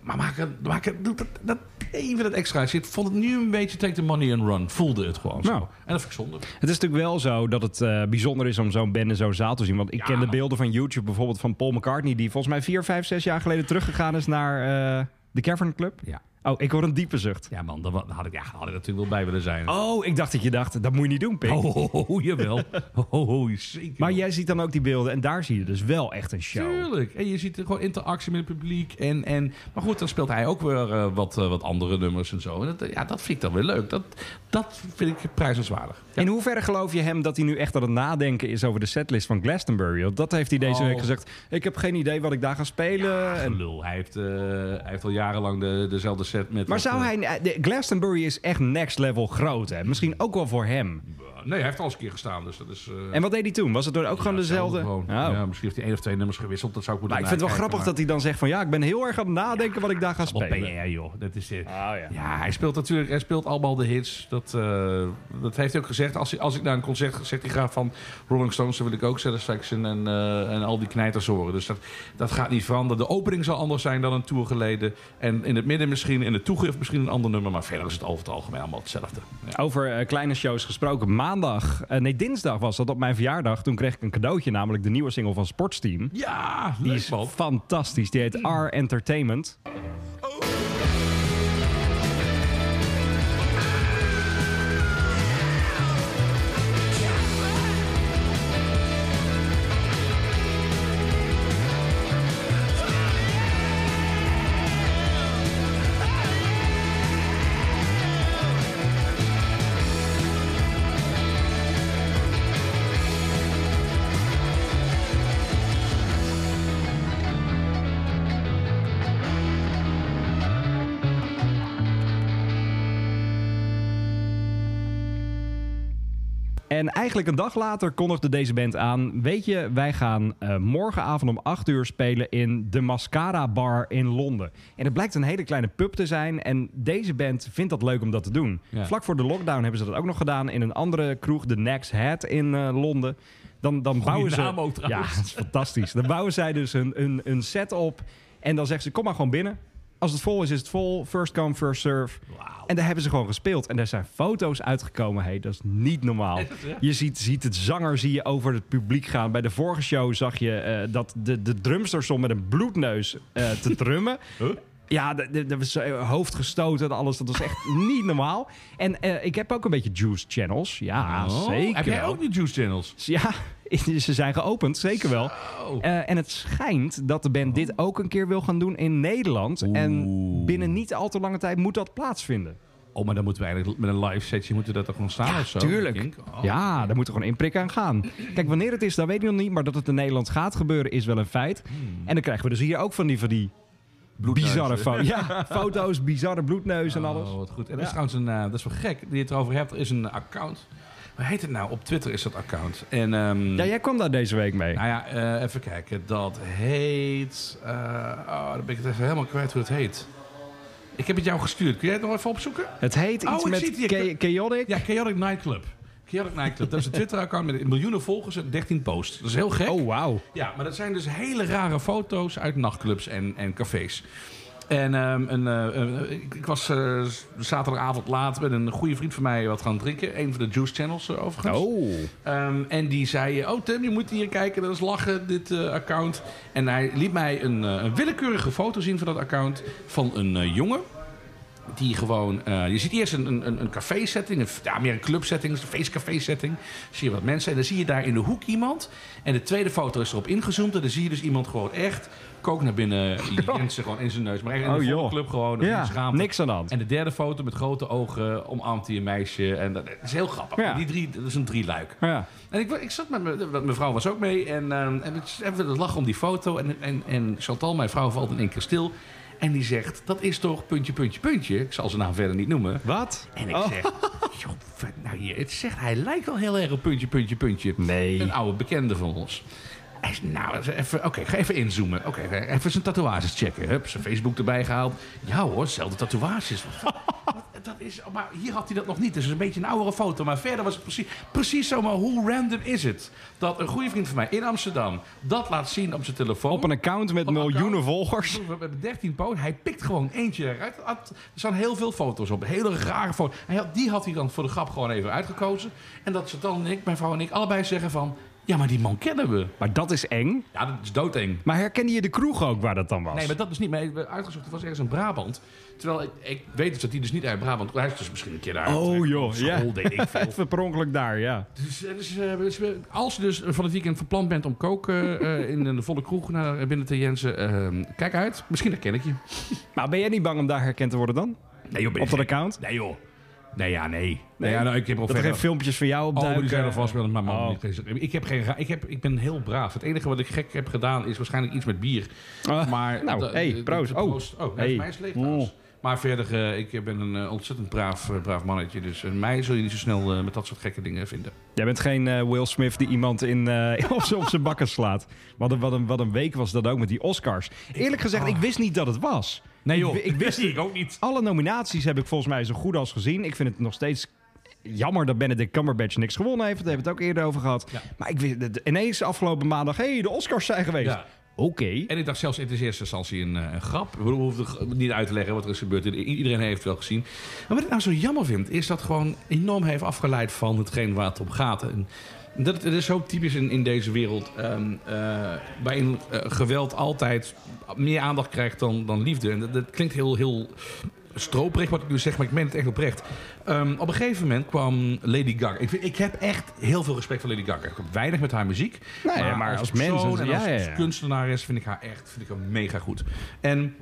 S1: Maar maak er, maak doe dat, dat, even dat extra. Ik vond het nu een beetje take the money and run. Voelde het gewoon zo.
S2: Nou.
S1: En dat vind ik zonde.
S2: Het is natuurlijk wel zo dat het eh, bijzonder is om zo'n band in zo'n zaal te zien. Want ik
S1: Ja,
S2: ken de beelden van YouTube bijvoorbeeld van Paul McCartney... die volgens mij vier, vijf, zes jaar geleden teruggegaan is naar eh, de Cavern Club.
S1: Ja.
S2: Oh, ik hoor een diepe zucht.
S1: Ja man, daar had ik, ja, had ik natuurlijk wel bij willen zijn.
S2: Oh, ik dacht dat je dacht, dat moet je niet doen, Pik.
S1: Oh, oh, oh, jawel. Oh, oh, oh, zeker.
S2: Maar jij ziet dan ook die beelden en daar zie je dus wel echt een show.
S1: Tuurlijk. En je ziet gewoon interactie met het publiek. En, en, maar goed, dan speelt hij ook weer eh, wat, eh, wat andere nummers en zo. En dat, eh, ja, dat vind ik dan weer leuk. Dat, dat vind ik prijzenswaardig. Ja.
S2: In hoeverre geloof je hem dat hij nu echt aan het nadenken is over de setlist van Glastonbury? Want dat heeft hij deze
S1: Oh.
S2: week gezegd. Ik heb geen idee wat ik daar ga spelen. En-
S1: Lul. Hij heeft, hij heeft al jarenlang de, dezelfde met...
S2: Maar zou
S1: eh,
S2: hij... de Glastonbury is echt next level groot, hè? Misschien ook wel voor hem.
S1: Nee, hij heeft al eens een keer gestaan. Dus dat is... eh,
S2: En wat deed hij toen? Was het dan ook gewoon dezelfde? Oh.
S1: Ja, misschien heeft hij één of twee nummers gewisseld. Dat zou ik moeten
S2: Maar ik vind het wel grappig dat hij dan zegt van... ja, ik ben heel erg aan het nadenken wat ik daar ga
S1: maar- Wat
S2: spelen.
S1: PR, joh. Dat is.
S2: Oh, ja.
S1: Ja, hij speelt natuurlijk, hij speelt allemaal de hits. Dat, eh, dat heeft hij ook gezegd. Als, hij- als ik naar een concert zegt hij graag van Rolling Stones, dan wil ik ook Satisfaction en, en al die knijters horen. Dus dat, dat gaat niet veranderen. De opening zal anders zijn dan een tour geleden. En in het midden misschien, in de toegift misschien een ander nummer. Maar verder is het over het algemeen allemaal hetzelfde.
S2: Over kleine shows gesproken. Maandag, eh, nee dinsdag was dat op mijn verjaardag. Toen kreeg ik een cadeautje, namelijk de nieuwe single van Sportsteam.
S1: Ja,
S2: Die is
S1: man.
S2: fantastisch. Die heet R Entertainment. En eigenlijk een dag later kondigde deze band aan... weet je, wij gaan eh, morgenavond om 8 uur spelen in de Mascara Bar in Londen. En het blijkt een hele kleine pub te zijn... en deze band vindt dat leuk om dat te doen.
S1: Ja.
S2: Vlak voor de lockdown hebben ze dat ook nog gedaan... in een andere kroeg, de Next Head in eh, Londen. Dan, dan bouwen ze...
S1: ook
S2: ja, dat is fantastisch. Dan bouwen zij dus een, een, een set op... en dan zeggen ze, kom maar gewoon binnen... Als het vol is, is het vol. First come, first serve. En daar hebben ze gewoon gespeeld. En daar zijn foto's uitgekomen. Hey, dat is niet normaal. Je ziet, ziet het zanger zie je over het publiek gaan. Bij de vorige show zag je eh, dat de, de drumster stond met een bloedneus eh, te drummen.
S1: Huh?
S2: Ja, de- de- dat was eh, hoofd gestoten en alles. Dat was echt niet normaal. En ik heb ook een beetje juice channels. Ja,
S1: Oh,
S2: zeker
S1: Heb jij ook die Juice Channels?
S2: Ja, ze zijn geopend, zeker wel. Eh, en het schijnt dat de band dit ook een keer wil gaan doen in Nederland. En binnen niet al te lange tijd moet dat plaatsvinden.
S1: Oh, maar dan moeten we eigenlijk met een live setje moeten dat toch gewoon staan of zo?
S2: tuurlijk.
S1: ik? Oh.
S2: Ja, daar moet er gewoon inprik aan gaan. Kijk, wanneer het is, dat weet ik nog niet. Maar dat het in Nederland gaat gebeuren, is wel een feit. En dan krijgen we dus hier ook van die, van die bizarre foto's. Ja, foto's, bizarre bloedneus en alles.
S1: Oh, wat goed. En dat is
S2: Ja.
S1: trouwens een, eh, dat is wel gek, die je het erover hebt. Er is een account. Hoe heet het nou? Op Twitter is dat account. En, ehm,
S2: Ja, jij kwam daar deze week mee.
S1: Nou ja, eh, even kijken. Dat heet... eh, oh, dan ben ik het even helemaal kwijt hoe het heet. Ik heb het jou gestuurd. Kun jij het nog even opzoeken?
S2: Het heet
S1: Oh,
S2: iets
S1: ik
S2: met
S1: zie het hier.
S2: cha- chaotic.
S1: Ja, Chaotic Nightclub. Chaotic Nightclub. Dat is een Twitter-account met miljoenen volgers en 13 posts. Dat is heel gek.
S2: Oh, wauw.
S1: Ja, maar dat zijn dus hele rare foto's uit nachtclubs en, en cafés. En ehm, een, eh, eh, ik, ik was eh, zaterdagavond laat met een goede vriend van mij wat gaan drinken. Een van de Juice Channels overigens.
S2: Oh.
S1: Ehm, en die zei, oh Tim, je moet hier kijken, dat is lachen, dit account. En hij liet mij een, een willekeurige foto zien van dat account van een jongen. Die gewoon, eh, je ziet eerst een, een, een café-setting, een, ja, meer een club-setting, een feestcafé-setting. Zie je wat mensen en dan zie je daar in de hoek iemand. En de tweede foto is erop ingezoomd en dan zie je dus iemand gewoon echt kook naar binnen, Jensen gewoon in zijn neus. Maar echt in
S2: Oh,
S1: de
S2: joh.
S1: club gewoon.
S2: Ja, niks aan de hand.
S1: En de derde foto met grote ogen omarmt hij een meisje. En dat, dat is heel grappig.
S2: Ja.
S1: Die drie, dat is een drieluik.
S2: Ja.
S1: En ik, ik zat met me- mijn vrouw was ook mee. En, ehm, en ik even het lachen om die foto. En, en, en Chantal, mijn vrouw, valt in één keer stil. En die zegt, dat is toch puntje, puntje, puntje. Ik zal zijn naam verder niet noemen.
S2: Wat?
S1: En ik
S2: Oh.
S1: zeg, joh, nou het zegt, hij lijkt wel heel erg op puntje, puntje, puntje.
S2: Nee.
S1: Een oude bekende van ons. Hij zei, nou, even, oké, ga even inzoomen. Oké, even zijn tatoeages checken. Hup, zijn Facebook erbij gehaald. Ja hoor, dezelfde tatoeages. Dat is, maar hier had hij dat nog niet. Dus een beetje een oudere foto. Maar verder was het precies, precies zo. Maar hoe random is het? Dat een goede vriend van mij in Amsterdam dat laat zien op zijn telefoon.
S2: Op een account met
S1: een
S2: miljoenen
S1: account.
S2: volgers.
S1: We hebben 13 posts. Hij pikt gewoon eentje eruit. Er staan heel veel foto's op. Hele rare foto's. Hij had, die had hij dan voor de grap gewoon even uitgekozen. En dat Chantal en ik, mijn vrouw en ik, allebei zeggen van... Ja, maar die man kennen we.
S2: Maar dat is eng.
S1: Ja, dat is doodeng.
S2: Maar herkende je de kroeg ook waar dat dan was?
S1: Nee, maar dat is niet mee uitgezocht. Het was ergens in Brabant. Terwijl ik, ik weet dus dat hij dus niet uit Brabant... Hij is dus misschien een keer daar.
S2: Oh joh,
S1: school,
S2: ja.
S1: deed ik veel.
S2: Even per ongeluk daar, ja.
S1: Dus, eh, dus, eh, dus, eh, als je dus van het weekend van plan bent om koken in de volle kroeg naar binnen te Jensen, eh, kijk uit. Misschien herken ik je.
S2: Maar ben jij niet bang om daar herkend te worden dan?
S1: Nee, joh,
S2: Op dat account?
S1: Nee joh. Nee, ja, nee. Nee, ja, nou, ik heb al
S2: Dat er geen filmpjes van jou
S1: Oh,
S2: opduiken?
S1: die zijn er vast wel, maar man,
S2: Oh.
S1: Ik, heb geen, ik, heb, ik ben heel braaf. Het enige wat ik gek heb gedaan is waarschijnlijk iets met bier.
S2: Ah,
S1: maar,
S2: nou,
S1: de-
S2: hey,
S1: de-
S2: proost.
S1: de-
S2: Oh.
S1: Oh,
S2: Hey.
S1: mij is leeg. Maar verder, eh, ik ben een eh, ontzettend braaf, eh, braaf mannetje. Dus mij zul je niet zo snel met dat soort gekke dingen vinden.
S2: Jij bent geen Will Smith die iemand in, op op zijn bakken slaat. Wat een, wat, een, wat een week was dat ook met die Oscars. Eerlijk gezegd, ik wist niet dat het was.
S1: Nee joh,
S2: Ik, ik wist
S1: ik ook niet.
S2: Alle nominaties heb ik volgens mij zo goed als gezien. Ik vind het nog steeds jammer dat Benedict Cumberbatch niks gewonnen heeft. Daar hebben we het ook eerder over gehad.
S1: Ja.
S2: Maar ik wist ineens afgelopen maandag... hé, hey, de Oscars zijn geweest.
S1: Ja.
S2: Oké.
S1: En ik dacht zelfs in de eerste instantie een, eh, een grap. We hoeven het niet uit te leggen wat er is gebeurd. Iedereen heeft het wel gezien. Maar wat ik nou zo jammer vind, is dat gewoon enorm heeft afgeleid van hetgeen waar het om gaat. En dat het, het is zo typisch in, in deze wereld. eh, waarin eh, geweld altijd meer aandacht krijgt dan, dan liefde. En dat, dat klinkt heel, heel stroperig wat ik nu zeg, maar ik meen het echt oprecht. Ehm, op een gegeven moment kwam Lady Gaga. Ik, vind- ik heb echt heel veel respect voor Lady Gaga. Ik heb weinig met haar muziek.
S2: Nee, maar als mens
S1: persoon
S2: en-
S1: als,
S2: ja,
S1: als
S2: ja.
S1: kunstenares vind ik haar echt vind ik haar mega goed. En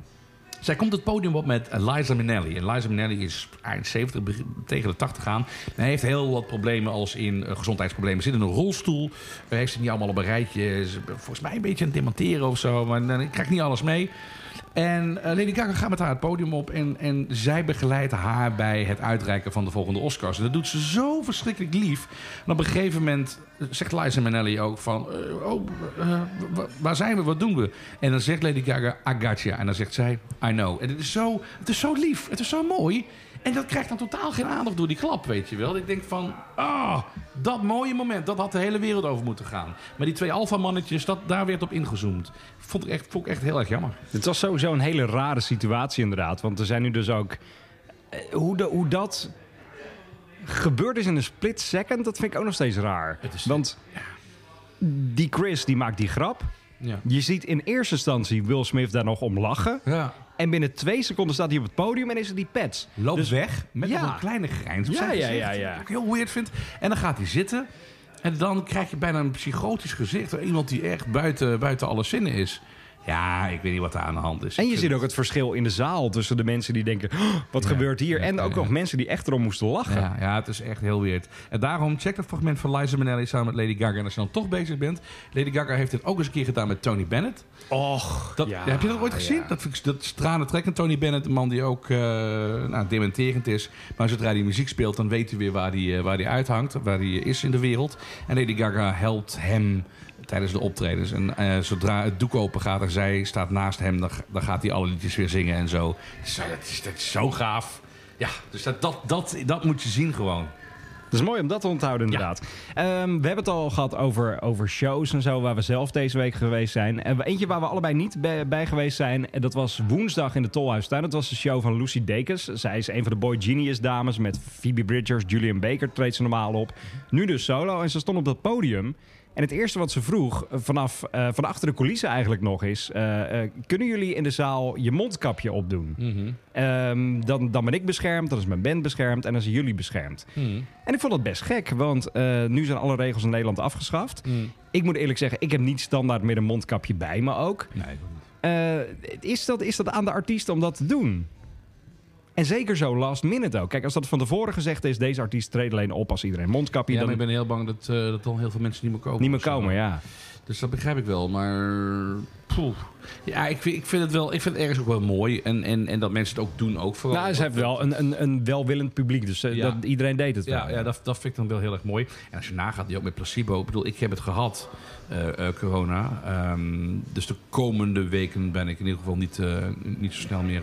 S1: zij komt het podium op met Liza Minnelli. En Liza Minnelli is eind 70, begin- tegen de 80 aan. En heeft heel wat problemen als in eh, gezondheidsproblemen. Zit in een rolstoel. Heeft ze niet allemaal op een rijtje. Volgens mij een beetje aan het demonteren of zo. Maar dan- ik krijg niet alles mee. En eh, Lady Gaga gaat met haar het podium op. En, en zij begeleidt haar bij het uitreiken van de volgende Oscars. En dat doet ze zo verschrikkelijk lief. En op een gegeven moment zegt Liza Minnelli ook van... eh, oh, eh, wa- waar zijn we? Wat doen we? En dan zegt Lady Gaga, I got you. En dan zegt zij, I know. En het is zo, het is zo lief. Het is zo mooi. En dat krijgt dan totaal geen aandacht door die klap, weet je wel. Ik denk van, ah, dat mooie moment, dat had de hele wereld over moeten gaan. Maar die twee alfamannetjes, dat, daar werd op ingezoomd. Vond ik, echt, vond ik echt heel erg jammer.
S2: Het was sowieso een hele rare situatie inderdaad. Want er zijn nu dus ook... eh, hoe, de, hoe dat gebeurd is in een split second, dat vind ik ook nog steeds raar.
S1: Is-
S2: Want die Chris, die maakt die grap.
S1: Ja.
S2: Je ziet in eerste instantie Will Smith daar nog om lachen.
S1: Ja.
S2: En binnen twee seconden staat hij op het podium en is het die pets.
S1: Loopt
S2: Dus-
S1: weg met
S2: Ja.
S1: een kleine grijns op
S2: Ja,
S1: zijn
S2: ja,
S1: gezicht.
S2: ja, ja.
S1: Wat ik heel weird vind. En dan gaat hij zitten. En dan krijg je bijna een psychotisch gezicht. Iemand die echt buiten, buiten alle zinnen is. Ja, ik weet niet wat er aan de hand is.
S2: En je ziet ook het verschil in de zaal tussen de mensen die denken... "Oh, wat gebeurt hier?
S1: ja,
S2: en ook
S1: ja.
S2: nog mensen die echt erom moesten lachen.
S1: Ja, ja, het is echt heel weird. En daarom check dat fragment van Liza Minnelli samen met Lady Gaga. En als je dan toch bezig bent. Lady Gaga heeft dit ook eens een keer gedaan met Tony Bennett.
S2: Och,
S1: Dat, heb je dat ooit gezien? Dat, vind ik- dat tranentrekkend. Tony Bennett, een man die ook eh nou, dementerend is. Maar zodra hij muziek speelt, dan weet hij weer waar hij, eh, waar hij uithangt. Waar hij is in de wereld. En Lady Gaga helpt hem tijdens de optredens. En eh, zodra het doek open gaat en zij staat naast hem... dan, dan gaat hij alle liedjes weer zingen en zo. Zo, dat, is, dat is zo gaaf. Ja, dus dat, dat, dat, dat moet je zien gewoon.
S2: Dat is mooi om dat te onthouden, inderdaad. Ehm, we hebben het al gehad over, over shows en zo, waar we zelf deze week geweest zijn. En eentje waar we allebei niet bij, bij geweest zijn, en dat was woensdag in de Tolhuistuin. Dat was de show van Lucy Dacus. Zij is een van de Boy Genius dames. Met Phoebe Bridgers, Julian Baker treedt ze normaal op. Nu dus solo. En ze stond op dat podium. En het eerste wat ze vroeg, eh, vanaf eh, van achter de coulissen eigenlijk nog, is... eh, kunnen jullie in de zaal je mondkapje opdoen? Ehm, dan, dan ben ik beschermd, dan is mijn band beschermd en dan zijn jullie beschermd. En ik vond dat best gek, want nu zijn alle regels in Nederland afgeschaft. Ik moet eerlijk zeggen, ik heb niet standaard meer een mondkapje bij me ook.
S1: Nee,
S2: is, dat, is dat aan de artiest om dat te doen? En zeker zo last minute ook. Kijk, als dat van tevoren gezegd is, deze artiest treedt alleen op als iedereen een mondkapje...
S1: Ja,
S2: dan
S1: maar ik ben heel bang dat, eh, dat dan heel veel mensen niet meer komen.
S2: niet meer komen, ja.
S1: Dus dat begrijp ik wel, maar... poeh. Ja, ik vind, ik vind het wel... Ik vind het ergens ook wel mooi. En, en, en dat mensen het ook doen ook vooral.
S2: Nou, ze heeft wel een, een, een welwillend publiek, dus eh,
S1: Ja.
S2: dat, iedereen deed het wel.
S1: Ja, ja dat, dat vind ik dan wel heel erg mooi. En als je nagaat, die ook met placebo. Ik bedoel, ik heb het gehad, eh, corona. Ehm, dus de komende weken ben ik in ieder geval niet, niet zo snel meer...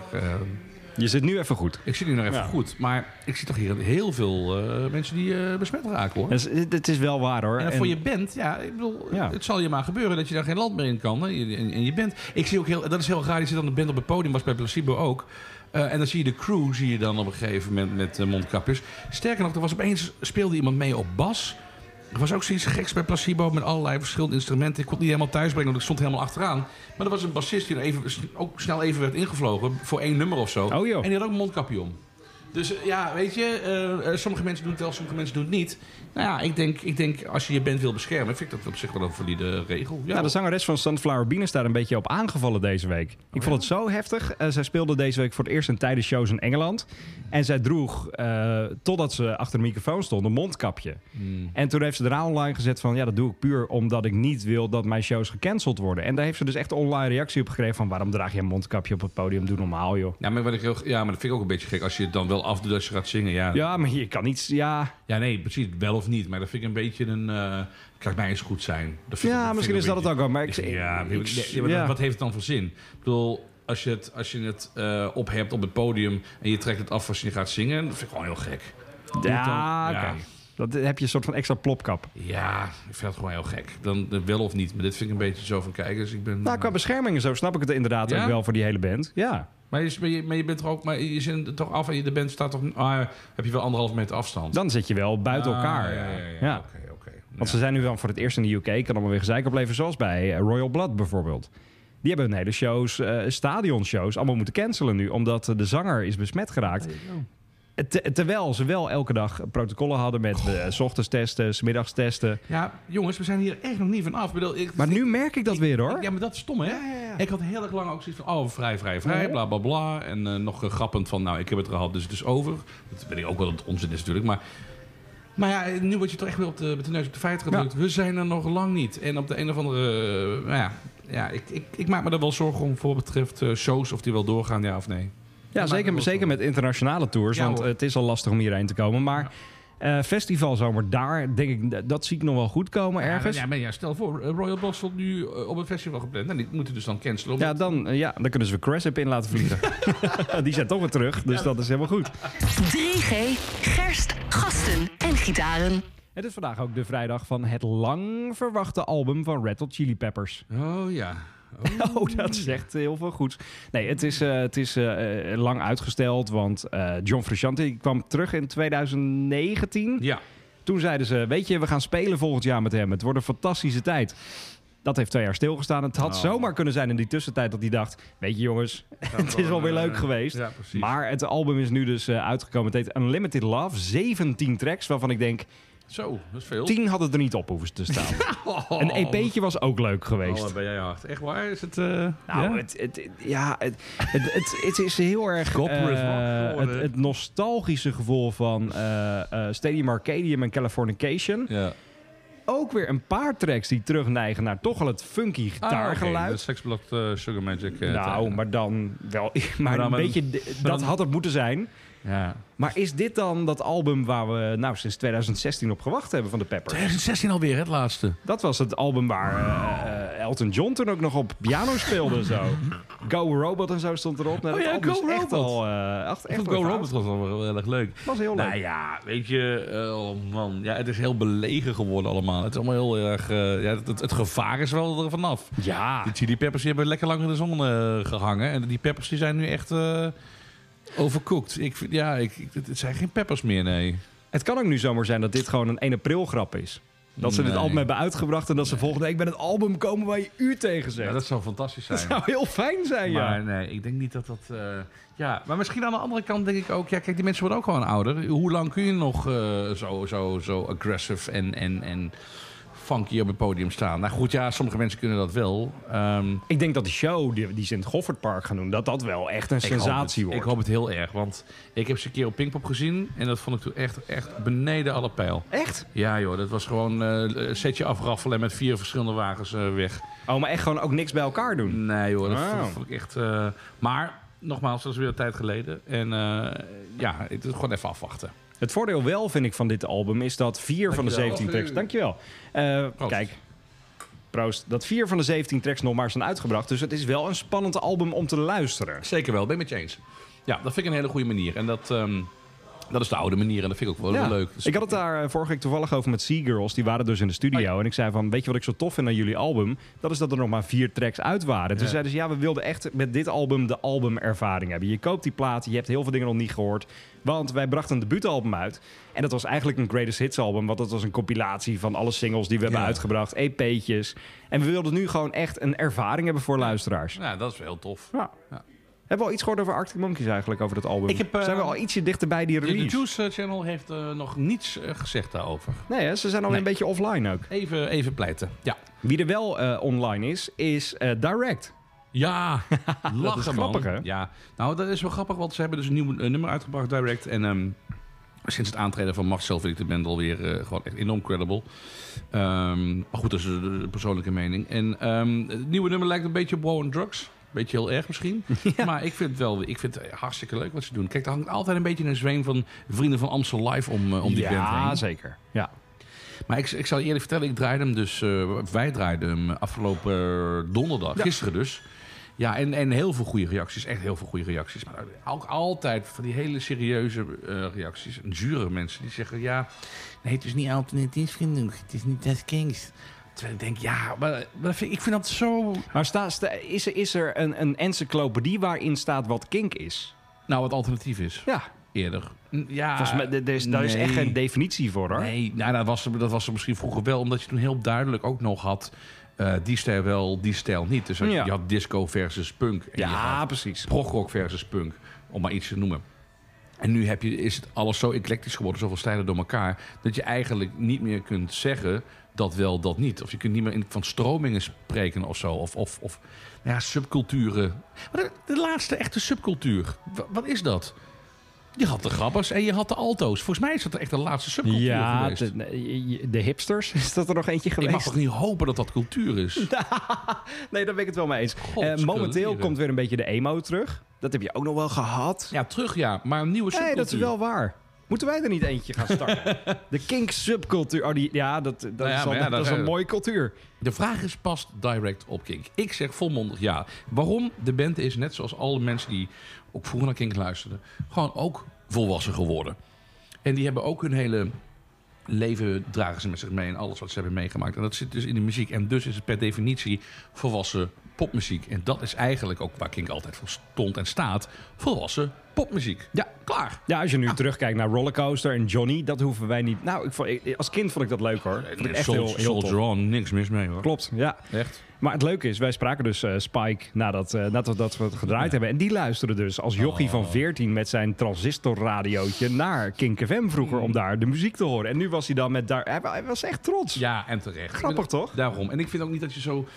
S2: Je zit nu even goed.
S1: ik zit nu nog even
S2: Ja.
S1: goed. Maar ik zie toch hier heel veel eh, mensen die eh, besmet raken, hoor.
S2: Het het is wel waar hoor.
S1: En
S2: En-
S1: voor je band, ja, ik bedoel,
S2: Ja.
S1: het zal je maar gebeuren dat je daar geen land meer in kan. Hè? En, en je bent, ik zie ook heel, dat is heel raar, je zit aan de band op het podium, was bij Placebo ook. Eh, en dan zie je de crew, zie je dan op een gegeven moment met mondkapjes. Sterker nog, er was opeens, speelde iemand mee op bas. Er was ook zoiets geks bij Placebo met allerlei verschillende instrumenten. Ik kon het niet helemaal thuisbrengen, want ik stond helemaal achteraan. Maar er was een bassist die er even, ook snel even werd ingevlogen voor één nummer of zo.
S2: Oh.
S1: En die had ook een mondkapje om. Dus eh, ja, weet je, eh, eh, sommige mensen doen het wel, sommige mensen doen het niet. Nou ja, ik denk, ik denk als je je band wil beschermen, vind ik dat op zich wel een valide regel. Ja,
S2: de zangeres van Sunflower Bean is daar een beetje op aangevallen deze week. Ik vond het zo heftig. Eh, zij speelde deze week voor het eerst in tijdens shows in Engeland. En zij droeg, totdat ze achter de microfoon stond, een mondkapje. En toen heeft ze eraan online gezet van... ja, dat doe ik puur omdat ik niet wil dat mijn shows gecanceld worden. En daar heeft ze dus echt online reactie op gekregen van... waarom draag je een mondkapje op het podium? Doe normaal, joh.
S1: ja, maar wat ik heel, ja, maar dat vind ik ook een beetje gek. Als je het dan wel afdoet als je gaat zingen. Ja, ja.
S2: Ja, maar je kan niet... Ja,
S1: nee, precies. Wel of niet. Maar dat vind ik een beetje een... eh kijk, mij eens goed zijn. Dat vind ik-
S2: ja
S1: dat
S2: misschien is dat het ook wel. Maar ik,
S1: Ja,
S2: ik-
S1: nee,
S2: ik-
S1: ja, maar
S2: ja.
S1: wat heeft het dan voor zin? Ik bedoel, als je het, als je het eh, op hebt op het podium... en je trekt het af als je gaat zingen... dat vind ik gewoon heel gek.
S2: Ja, oké.
S1: ja.
S2: Dat heb je een soort van extra plopkap.
S1: Ja, ik vind het gewoon heel gek. Dan eh, wel of niet. Maar dit vind ik een beetje zo van kijken. Dus ik ben,
S2: Nou, qua bescherming en zo snap ik het inderdaad
S1: Ja?
S2: ook wel voor die hele band. Ja.
S1: Maar, je, maar, je, maar je bent er ook, maar je zit er toch af en je, de band staat toch. Ah, heb je wel anderhalf meter afstand?
S2: Dan zit je wel buiten
S1: Ah,
S2: elkaar.
S1: Ja, ja, ja.
S2: Want ze zijn nu wel voor het eerst in de UK. Kan allemaal weer gezeik opleveren. Zoals bij eh, Royal Blood bijvoorbeeld. Die hebben hun hele shows, eh stadionshows, allemaal moeten cancelen nu. Omdat de zanger is besmet geraakt. Te- terwijl ze wel elke dag protocollen hadden met eh, s ochtends testen, s middags testen.
S1: Ja, jongens, we zijn hier echt nog niet van af. Ik bedoel, ik,
S2: Maar nu merk ik dat weer hoor.
S1: Ja, maar dat is stom, hè? Ik had heel erg lang ook zoiets van, oh, vrij, vrij, vrij, bla, bla, bla. En eh, nog eh, grappend van, nou, ik heb het gehad, dus het is over. Dat weet ik ook wel dat het onzin is natuurlijk, maar... Maar ja, nu word je toch echt weer op de, met de neus op de feiten gedrukt. We zijn er nog lang niet. En op de een of andere... nou ja, ja ik, ik, ik maak me er wel zorgen om voor wat betreft shows, of die wel doorgaan, ja of nee.
S2: Ja, zeker, zeker met internationale tours.
S1: Ja,
S2: want
S1: hoor.
S2: het is al lastig om hierheen te komen. Maar eh festivalzomer, daar denk ik, dat- dat zie ik nog wel goed komen ergens.
S1: Ja,
S2: Ja,
S1: maar ja, stel voor, eh, Royal Blood stond nu eh, op een festival gepland. En die moeten dus dan cancelen. omdat-
S2: dan, ja, dan kunnen ze weer Cressip in laten vliegen. Die zijn toch weer terug, dus dat is helemaal goed.
S3: 3G, gerst, gasten en gitaren.
S2: Het is vandaag ook de vrijdag van het lang verwachte album van Red Hot Chili Peppers.
S1: Oh ja.
S2: Oh, dat zegt heel veel goeds. Nee, het is, eh, het is eh, eh, lang uitgesteld, want John Frusciante kwam terug in 2019.
S1: Ja.
S2: Toen zeiden ze, weet je, we gaan spelen volgend jaar met hem. Het wordt een fantastische tijd. Dat heeft twee jaar stilgestaan. Het had
S1: Oh.
S2: zomaar kunnen zijn in die tussentijd dat hij dacht... weet je jongens, het is wel weer leuk geweest.
S1: Ja, precies.
S2: Maar het album is nu dus uitgekomen. Het heet Unlimited Love. 17 tracks, waarvan ik denk...
S1: Zo, dat is veel.
S2: 10 hadden er niet op hoeven te staan.
S1: Oh.
S2: Een EP'tje was ook leuk geweest.
S1: Oh, wat ben jij hard. Echt waar? Is het... eh,
S2: Nou,
S1: ja?
S2: het, het, ja, het, het, het, het is heel erg eh, het, het nostalgische gevoel van eh, eh, Stadium Arcadium en Californication.
S1: ja.
S2: Ook weer een paar tracks die terugneigen naar toch al het funky
S1: Ah,
S2: gitaargeluid.
S1: eh, Sugar Magic. eh,
S2: nou, maar dan wel. Maar
S1: dan
S2: een beetje, dat
S1: dan-
S2: had het moeten zijn.
S1: Ja.
S2: Maar is dit dan dat album waar we nou sinds 2016 op gewacht hebben van de Peppers?
S1: 2016 alweer, het laatste.
S2: Dat was het album waar eh, eh, Elton John toen ook nog op piano speelde en zo. Go Robot en zo stond erop. Nou,
S1: Oh ja, Go
S2: echt
S1: Robot.
S2: al, eh, echt,
S1: Ik
S2: echt
S1: vond
S2: wel
S1: Go. Robot was wel heel erg leuk.
S2: was heel leuk.
S1: Nou ja, weet je, eh, oh man, ja, het is heel belegen geworden allemaal. Het is allemaal heel erg, eh, ja, het, het, het gevaar is wel er vanaf.
S2: Ja,
S1: Die Chili Peppers die hebben lekker lang in de zon eh, gehangen. En die peppers die zijn nu echt overcooked. Ik, ja, ik- het zijn geen peppers meer, nee.
S2: het kan ook nu zomaar zijn dat dit gewoon een 1 april grap is. Dat ze dit album hebben uitgebracht en dat ze volgende week met het album komen waar je u tegen zegt.
S1: Ja, dat zou fantastisch zijn.
S2: Dat zou heel fijn zijn, ja.
S1: Maar nee, ik denk niet dat dat... eh, ja, maar misschien aan de andere kant denk ik ook... Ja, kijk, die mensen worden ook gewoon ouder. Hoe lang kun je nog eh, zo, zo, zo aggressive en, en, en funky op het podium staan? Nou goed, ja, sommige mensen kunnen dat wel. Ehm,
S2: Ik denk dat de show die, die ze in het Goffertpark gaan doen, dat dat wel echt een sensatie
S1: het,
S2: wordt.
S1: Ik hoop het heel erg, want ik heb ze een keer op Pinkpop gezien... en dat vond ik toen echt, echt beneden alle pijl.
S2: Echt?
S1: Ja joh, dat was gewoon eh setje afraffelen en met vier verschillende wagens eh, weg.
S2: Oh, maar echt gewoon ook niks bij elkaar doen.
S1: Nee joh, dat
S2: Wauw.
S1: vond, ik echt... eh, maar, nogmaals, dat is weer een tijd geleden. En ja, het is gewoon even afwachten.
S2: Het voordeel wel, vind ik, van dit album is dat vier van de
S1: Dankjewel.
S2: 17 tracks... Dankjewel. Eh
S1: Proost.
S2: kijk, proost. Dat vier van de 17 tracks nog maar zijn uitgebracht. Dus het is wel een spannend album om te luisteren.
S1: Zeker wel, ben ik met je eens. Ja, dat vind ik een hele goede manier. En dat, ehm, dat is de oude manier en dat vind ik ook wel, wel leuk. Dus-
S2: Ik had het daar eh, vorige week toevallig over met Seagirls. Die waren dus in de studio. En ik zei van, weet je wat ik zo tof vind aan jullie album? Dat is dat er nog maar vier tracks uit waren. Toen
S1: Ja.
S2: zeiden ze, ja, we wilden echt met dit album de albumervaring hebben. Je koopt die plaat, je hebt heel veel dingen nog niet gehoord. Want wij brachten een debuutalbum uit. En dat was eigenlijk een greatest hits album. Want dat was een compilatie van alle singles die we hebben uitgebracht. EP'tjes. En we wilden nu gewoon echt een ervaring hebben voor luisteraars.
S1: Ja, dat is wel heel tof.
S2: Ja. Hebben we al iets gehoord over Arctic Monkeys eigenlijk, over dat album?
S1: Ik heb, eh,
S2: Zijn we al ietsje dichter bij die
S1: De, de
S2: release?
S1: Juice eh, Channel heeft eh, nog niets eh, gezegd daarover.
S2: Nee, hè? ze zijn al
S1: Nee.
S2: een beetje offline ook.
S1: Even, even pleiten. Ja.
S2: Wie er wel eh, online is, is eh, Direct.
S1: Ja, lachen,
S2: is
S1: man.
S2: grappig, hè?
S1: Ja, nou dat is wel grappig, want ze hebben dus een nieuw eh, nummer uitgebracht, Direct. En ehm, sinds het aantreden van Marcel vind ik de band alweer eh, gewoon echt enorm credible. Ehm, maar goed, dat is de, de persoonlijke mening. En ehm, het nieuwe nummer lijkt een beetje op Wow and Drugs. Beetje heel erg misschien. Maar ik vind het wel ik vind het hartstikke leuk wat ze doen. Kijk, er hangt altijd een beetje een zweem van Vrienden van Amstel Live om, eh, om die band
S2: ja, zeker. Ja.
S1: Maar ik, ik zal je eerlijk vertellen, ik draaide hem dus... eh, wij draaiden hem afgelopen donderdag,
S2: Ja.
S1: gisteren dus. Ja, en, en heel veel goede reacties. Echt heel veel goede reacties. Maar ook altijd van die hele serieuze eh, reacties. En zure mensen die zeggen... Ja, nee, het is niet alternatief genoeg. Het is niet dat Kings. Terwijl ik denk, ja, maar, maar dat vind, ik vind dat zo...
S2: Maar sta, sta- is, er, is er een, een encyclopedie waarin staat wat kink is?
S1: Nou, wat alternatief is.
S2: Ja,
S1: Eerder. Ja,
S2: volgens mij, er is, daar is echt geen definitie voor hoor.
S1: Nee, nou, dat, was er, dat was er misschien vroeger wel, omdat je toen heel duidelijk ook nog had. eh, die stijl wel, die stijl niet. Dus als je,
S2: Ja.
S1: je had disco versus punk. En
S2: Ja, precies.
S1: progrock versus punk, om maar iets te noemen. En nu heb je, is het alles zo eclectisch geworden, zoveel stijlen door elkaar, dat je eigenlijk niet meer kunt zeggen dat wel, dat niet. Of je kunt niet meer in, van stromingen spreken of zo. Of, of, of nou ja, subculturen. Maar de, de laatste echte subcultuur, wa- wat is dat? Je had de grappers en je had de alto's. Volgens mij is dat echt de laatste subcultuur
S2: Ja,
S1: geweest.
S2: de, de hipsters, is dat er nog eentje
S1: Ik mag
S2: geweest?
S1: toch niet hopen dat dat cultuur is?
S2: nee, daar ben ik het wel mee eens. Eh, momenteel komt weer een beetje de emo terug. Dat heb je ook nog wel gehad.
S1: Ja, terug ja, maar een nieuwe subcultuur.
S2: Nee, dat is wel waar. Moeten wij er niet eentje gaan starten? de kink subcultuur. Oh, die, ja, dat, dat,
S1: Nou ja,
S2: is, al-
S1: ja,
S2: dat is een mooie cultuur.
S1: De vraag is, past Direct op Kink? Ik zeg volmondig ja. Waarom? De band is, net zoals alle mensen die ook vroeger naar Kink luisterden... gewoon ook volwassen geworden. En die hebben ook hun hele leven dragen ze met zich mee... en alles wat ze hebben meegemaakt. En dat zit dus in de muziek. En dus is het per definitie volwassen popmuziek. En dat is eigenlijk ook waar Kink altijd voor stond en staat. Volwassen popmuziek.
S2: Ja.
S1: Klaar.
S2: Ja, als je nu terugkijkt naar Rollercoaster en Johnny, dat hoeven wij niet... Nou, ik vond, als kind vond ik dat leuk hoor. Vond ik echt heel,
S1: Sol-
S2: heel.
S1: Soldier On, niks mis mee hoor.
S2: Klopt, ja.
S1: Echt.
S2: Maar het leuke is, wij spraken dus eh, Spike nadat, eh, nadat dat we het gedraaid hebben. En die luisterde dus als jochie
S1: Oh.
S2: van 14 met zijn transistorradiootje naar Kink FM vroeger om daar de muziek te horen. En nu was hij dan met daar... Hij, was echt trots.
S1: Ja, en terecht.
S2: Grappig, toch?
S1: Daarom. En ik vind ook niet dat je zo...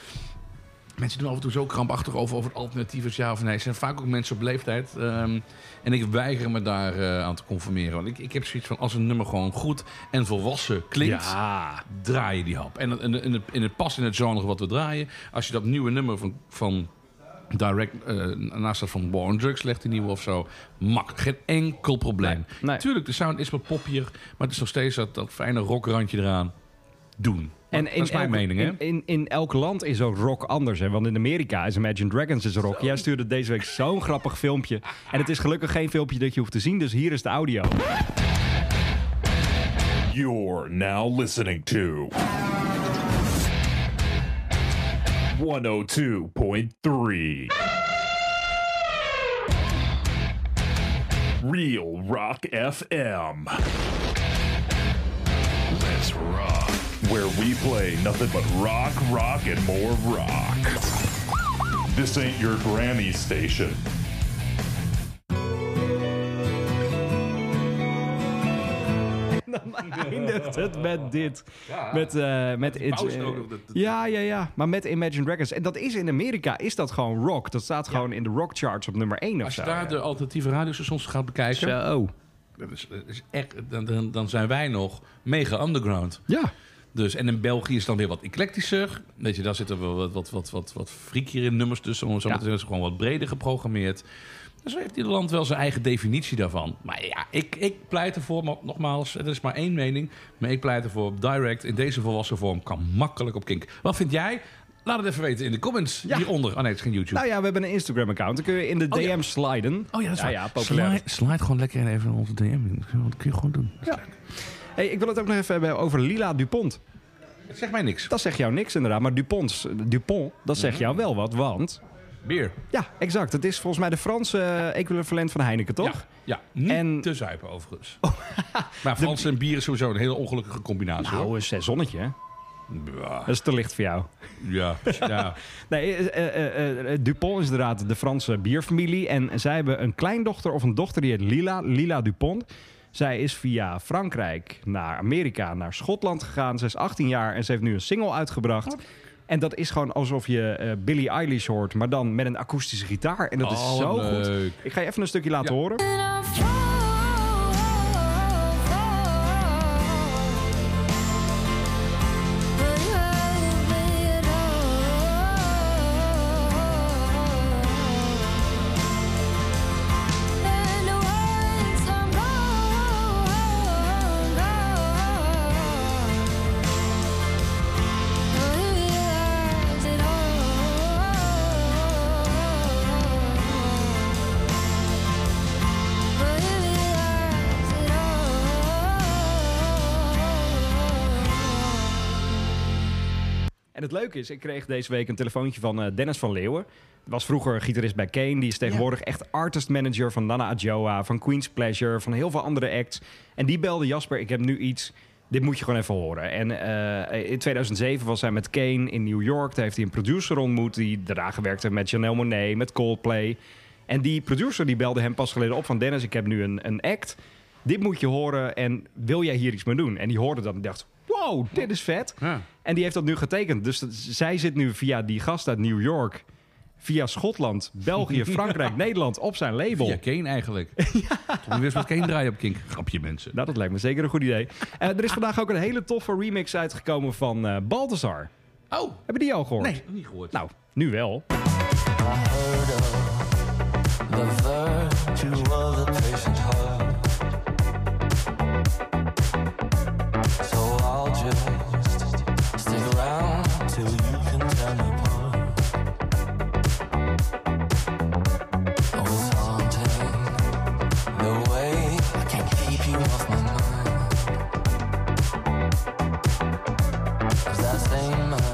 S1: Mensen doen af en toe zo krampachtig over, over het alternatief is ja of nee. Het zijn vaak ook mensen op leeftijd. ehm, en ik weiger me daar eh, aan te conformeren. Want ik, ik heb zoiets van, als een nummer gewoon goed en volwassen klinkt...
S2: Ja.
S1: draai je die hap. En, en, en, en het past in het genre wat we draaien. Als je dat nieuwe nummer van, van Direct eh, naast dat van Born Drugs legt, die nieuwe of zo, mak. Geen enkel probleem.
S2: Nee, nee.
S1: Tuurlijk, de sound is wat poppier, maar het is nog steeds dat, dat fijne rockrandje eraan. Doen.
S2: En
S1: dat is mijn
S2: elk,
S1: mening, hè?
S2: In, in, in elk land is ook rock anders. Hè? Want in Amerika is Imagine Dragons is rock. Jij stuurde deze week zo'n grappig filmpje. En het is gelukkig geen filmpje dat je hoeft te zien. Dus hier is de audio.
S5: You're now listening to 102.3 Real Rock FM. Let's rock. Where we play nothing but rock, rock, and more rock. This ain't your Grammy station.
S2: Dan eindigt het met dit. Met, eh met
S1: dat- dat-
S2: ja, ja, ja. Maar met Imagine Dragons. En dat is in Amerika, is dat gewoon rock. Dat staat gewoon in de rock charts op nummer 1 of
S1: Als je
S2: zo.
S1: daar de alternatieve radiostations gaat bekijken,
S2: Zo.
S1: dat is, dat is echt, dan, dan zijn wij nog mega underground.
S2: Ja.
S1: Dus, en in België is het dan weer wat eclectischer. Weet je, daar zitten wel wat, wat, wat, wat, wat in nummers tussen. Om het zo
S2: Ja.
S1: maar te zeggen, is gewoon wat breder geprogrammeerd. Dus heeft ieder land wel zijn eigen definitie daarvan. Maar ja, ik, ik pleit ervoor, maar nogmaals, het is maar één mening. Maar ik pleit ervoor, Direct in deze volwassen vorm kan makkelijk op Kink. Wat vind jij? Laat het even weten in de comments
S2: Ja.
S1: hieronder. Oh nee, het is geen YouTube.
S2: Nou ja, we hebben een Instagram-account. Dan kun je in de
S1: Oh ja.
S2: DM sliden.
S1: Oh ja, dat is
S2: ja, ja, populair.
S1: Slide, slide gewoon lekker even in onze DM. Dat kun je gewoon doen.
S2: Ja. Hey, ik wil het ook nog even hebben over Lila Dupont.
S1: Het zegt mij niks.
S2: Dat zegt jou niks inderdaad. Maar Duponts, Dupont, dat zegt jou wel wat. Want,
S1: Bier.
S2: ja, exact. Het is volgens mij de Franse eh, equivalent van Heineken, toch?
S1: Ja, ja. niet
S2: En-
S1: te zuipen overigens. maar Frans en bier is sowieso een hele ongelukkige combinatie. hoor.
S2: Nou, een saisonnetje, hè?
S1: Ja,
S2: Dat is te licht voor jou.
S1: ja, ja.
S2: Nee, eh, eh, Dupont is inderdaad de Franse bierfamilie. En zij hebben een kleindochter of een dochter die heet Lila, Lila Dupont. Zij is via Frankrijk naar Amerika, naar Schotland gegaan. Ze is 18 jaar en ze heeft nu een single uitgebracht. En dat is gewoon alsof je eh Billie Eilish hoort, maar dan met een akoestische gitaar. En dat is
S1: Oh,
S2: zo goed. Ik ga je even een stukje laten
S1: Ja.
S2: horen. En het leuke is, ik kreeg deze week een telefoontje van eh, Dennis van Leeuwen. Was vroeger gitarist bij Kane. Die is tegenwoordig echt artist manager van Nana Adjoa, van Queen's Pleasure, van heel veel andere acts. En die belde Jasper, ik heb nu iets, dit moet je gewoon even horen. En eh, in 2007 was hij met Kane in New York. Daar heeft hij een producer ontmoet die daarna gewerkt heeft met Janelle Monet, met Coldplay. En die producer die belde hem pas geleden op van Dennis, ik heb nu een, een act. Dit moet je horen en wil jij hier iets mee doen? En die hoorde dat en dacht, wow, dit is vet.
S1: Ja.
S2: En die heeft dat nu getekend. Dus dat- zij zit nu via die gast uit New York, via Schotland, België, Frankrijk, Nederland op zijn label.
S1: Via Kane eigenlijk. ja. Toen weer eens wat Kane draaien op Kink. Grapje mensen.
S2: Nou, dat lijkt me zeker een goed idee. Eh, er is vandaag ook een hele toffe remix uitgekomen van eh Balthazar.
S1: Oh,
S2: Hebben die al gehoord?
S1: nee, niet gehoord.
S2: Nou, nu wel.
S6: The virtue of the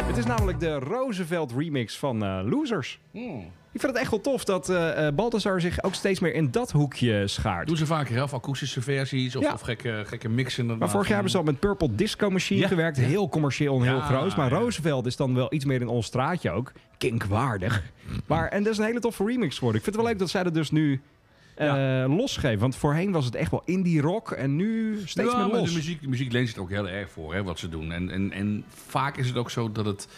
S2: Het is namelijk de Roosevelt remix van eh, Losers.
S1: Hmm.
S2: Ik vind het echt wel tof dat eh eh, Balthazar zich ook steeds meer in dat hoekje schaart.
S1: Doen ze vaker, hè? Of akoestische versies of,
S2: Ja.
S1: of gekke, gekke mixen.
S2: Maar vorig jaar hebben ze al met Purple Disco Machine
S1: Ja,
S2: gewerkt. Heel commercieel en heel
S1: Ja,
S2: groot. Maar
S1: ja.
S2: Roosevelt is dan wel iets meer in ons straatje ook. Kinkwaardig. Maar, en dat is een hele toffe remix geworden. Ik vind het wel leuk dat zij dat dus nu eh, losgeven. Want voorheen was het echt wel indie rock. En nu steeds
S1: ja,
S2: meer
S1: maar
S2: los.
S1: De muziek, de muziek leent zich er ook heel erg voor, hè, wat ze doen. En, en, en vaak is het ook zo dat het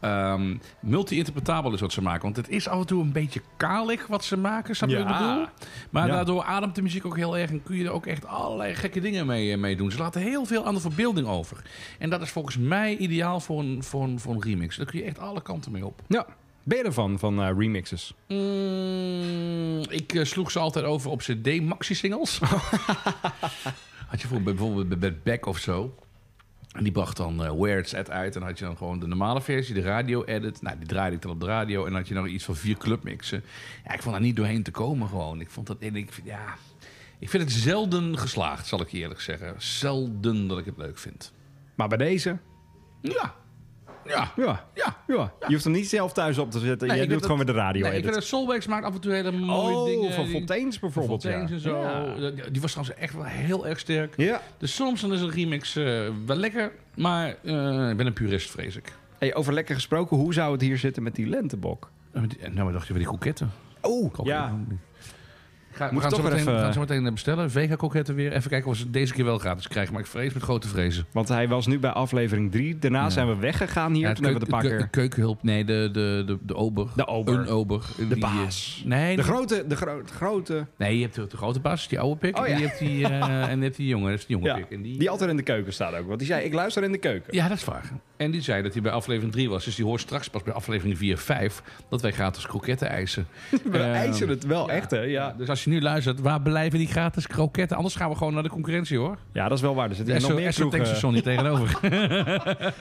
S1: ehm, multi-interpretabel is wat ze maken. Want het is af en toe een beetje kalig wat ze maken, snap je wat ik
S2: Ja.
S1: bedoel? Maar
S2: Ja.
S1: daardoor ademt de muziek ook heel erg en kun je er ook echt allerlei gekke dingen mee, eh, mee doen. Ze laten heel veel aan de verbeelding over. En dat is volgens mij ideaal voor een, voor een, voor een remix. Daar kun je echt alle kanten mee op.
S2: Ja. Ben je ervan, van eh, remixes?
S1: Mm, ik eh, sloeg ze altijd over op cd maxi-singles. had je voor bijvoorbeeld bij- Beck of zo. En die bracht dan eh Where It's At uit. En had je dan gewoon de normale versie, de radio-edit. Nou, die draaide ik dan op de radio. En dan had je nog iets van vier clubmixen. Ja, ik vond daar niet doorheen te komen gewoon. Ik vond dat... En ik, vind- ja, ik vind het zelden geslaagd, zal ik je eerlijk zeggen. Zelden dat ik het leuk vind.
S2: Maar bij deze?
S1: Ja. Ja.
S2: Ja.
S1: Ja.
S2: ja. Je hoeft hem niet zelf thuis op te zetten.
S1: Nee,
S2: je doet gewoon met de radio
S1: Nee, ik vind dat Solwax maakt af en toe hele mooie
S2: oh,
S1: dingen.
S2: van Fontaines bijvoorbeeld.
S1: Fontaines
S2: ja.
S1: en zo.
S2: Ja.
S1: Die- was trouwens echt wel heel erg sterk.
S2: Ja.
S1: Dus soms dan is een remix eh, wel lekker, maar eh, ik ben een purist, vrees ik.
S2: Hey, over lekker gesproken, hoe zou het hier zitten met die lentebok?
S1: Eh, Nou, maar dacht je van die koketten?
S2: Oh, ja.
S1: Ga, we gaan zo, meteen,
S2: even-
S1: we gaan zo meteen eh, bestellen. Vega koketten weer. Even kijken of ze deze keer wel gratis krijgen. Maar ik vrees met grote vrezen.
S2: Want hij was nu bij aflevering 3. Daarna zijn we weggegaan hier.
S1: Ja,
S2: Toen hebben we
S1: de,
S2: keer...
S1: de keukenhulp. Nee, de, de, de, de ober.
S2: De ober.
S1: Een ober.
S2: De
S1: Die, eh,
S2: baas.
S1: Nee,
S2: De grote, de gro grote...
S1: nee, je hebt de, de grote baas, die oude pik.
S2: Oh,
S1: en,
S2: ja.
S1: die hebt die, eh, en hebt die jongen, dat is die jonge pik. En die,
S2: die altijd in de keuken staat ook. Want die zei, ik luister in de keuken.
S1: Ja, dat is waar. En die zei dat hij bij aflevering 3 was. Dus die hoort straks pas bij aflevering 4 5 dat wij gratis kroketten eisen.
S2: We
S1: Ehm,
S2: eisen het wel echt, hè? Ja.
S1: Dus als je nu luistert, waar blijven die gratis kroketten? Anders gaan we gewoon naar de concurrentie, hoor.
S2: ja, dat is wel waar. Er zitten nog meer
S1: tankstation hier tegenover.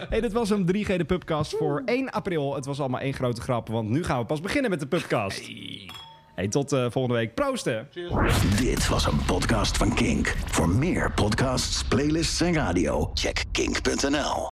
S2: Hey, dit was een 3G de Pubcast voor 1 april. Het was allemaal één grote grap, want nu gaan we pas beginnen met de Pubcast. Hey, tot eh, volgende week. Proost, hè.
S7: Dit was een podcast van Kink. Voor meer podcasts, playlists en radio, check kink.nl.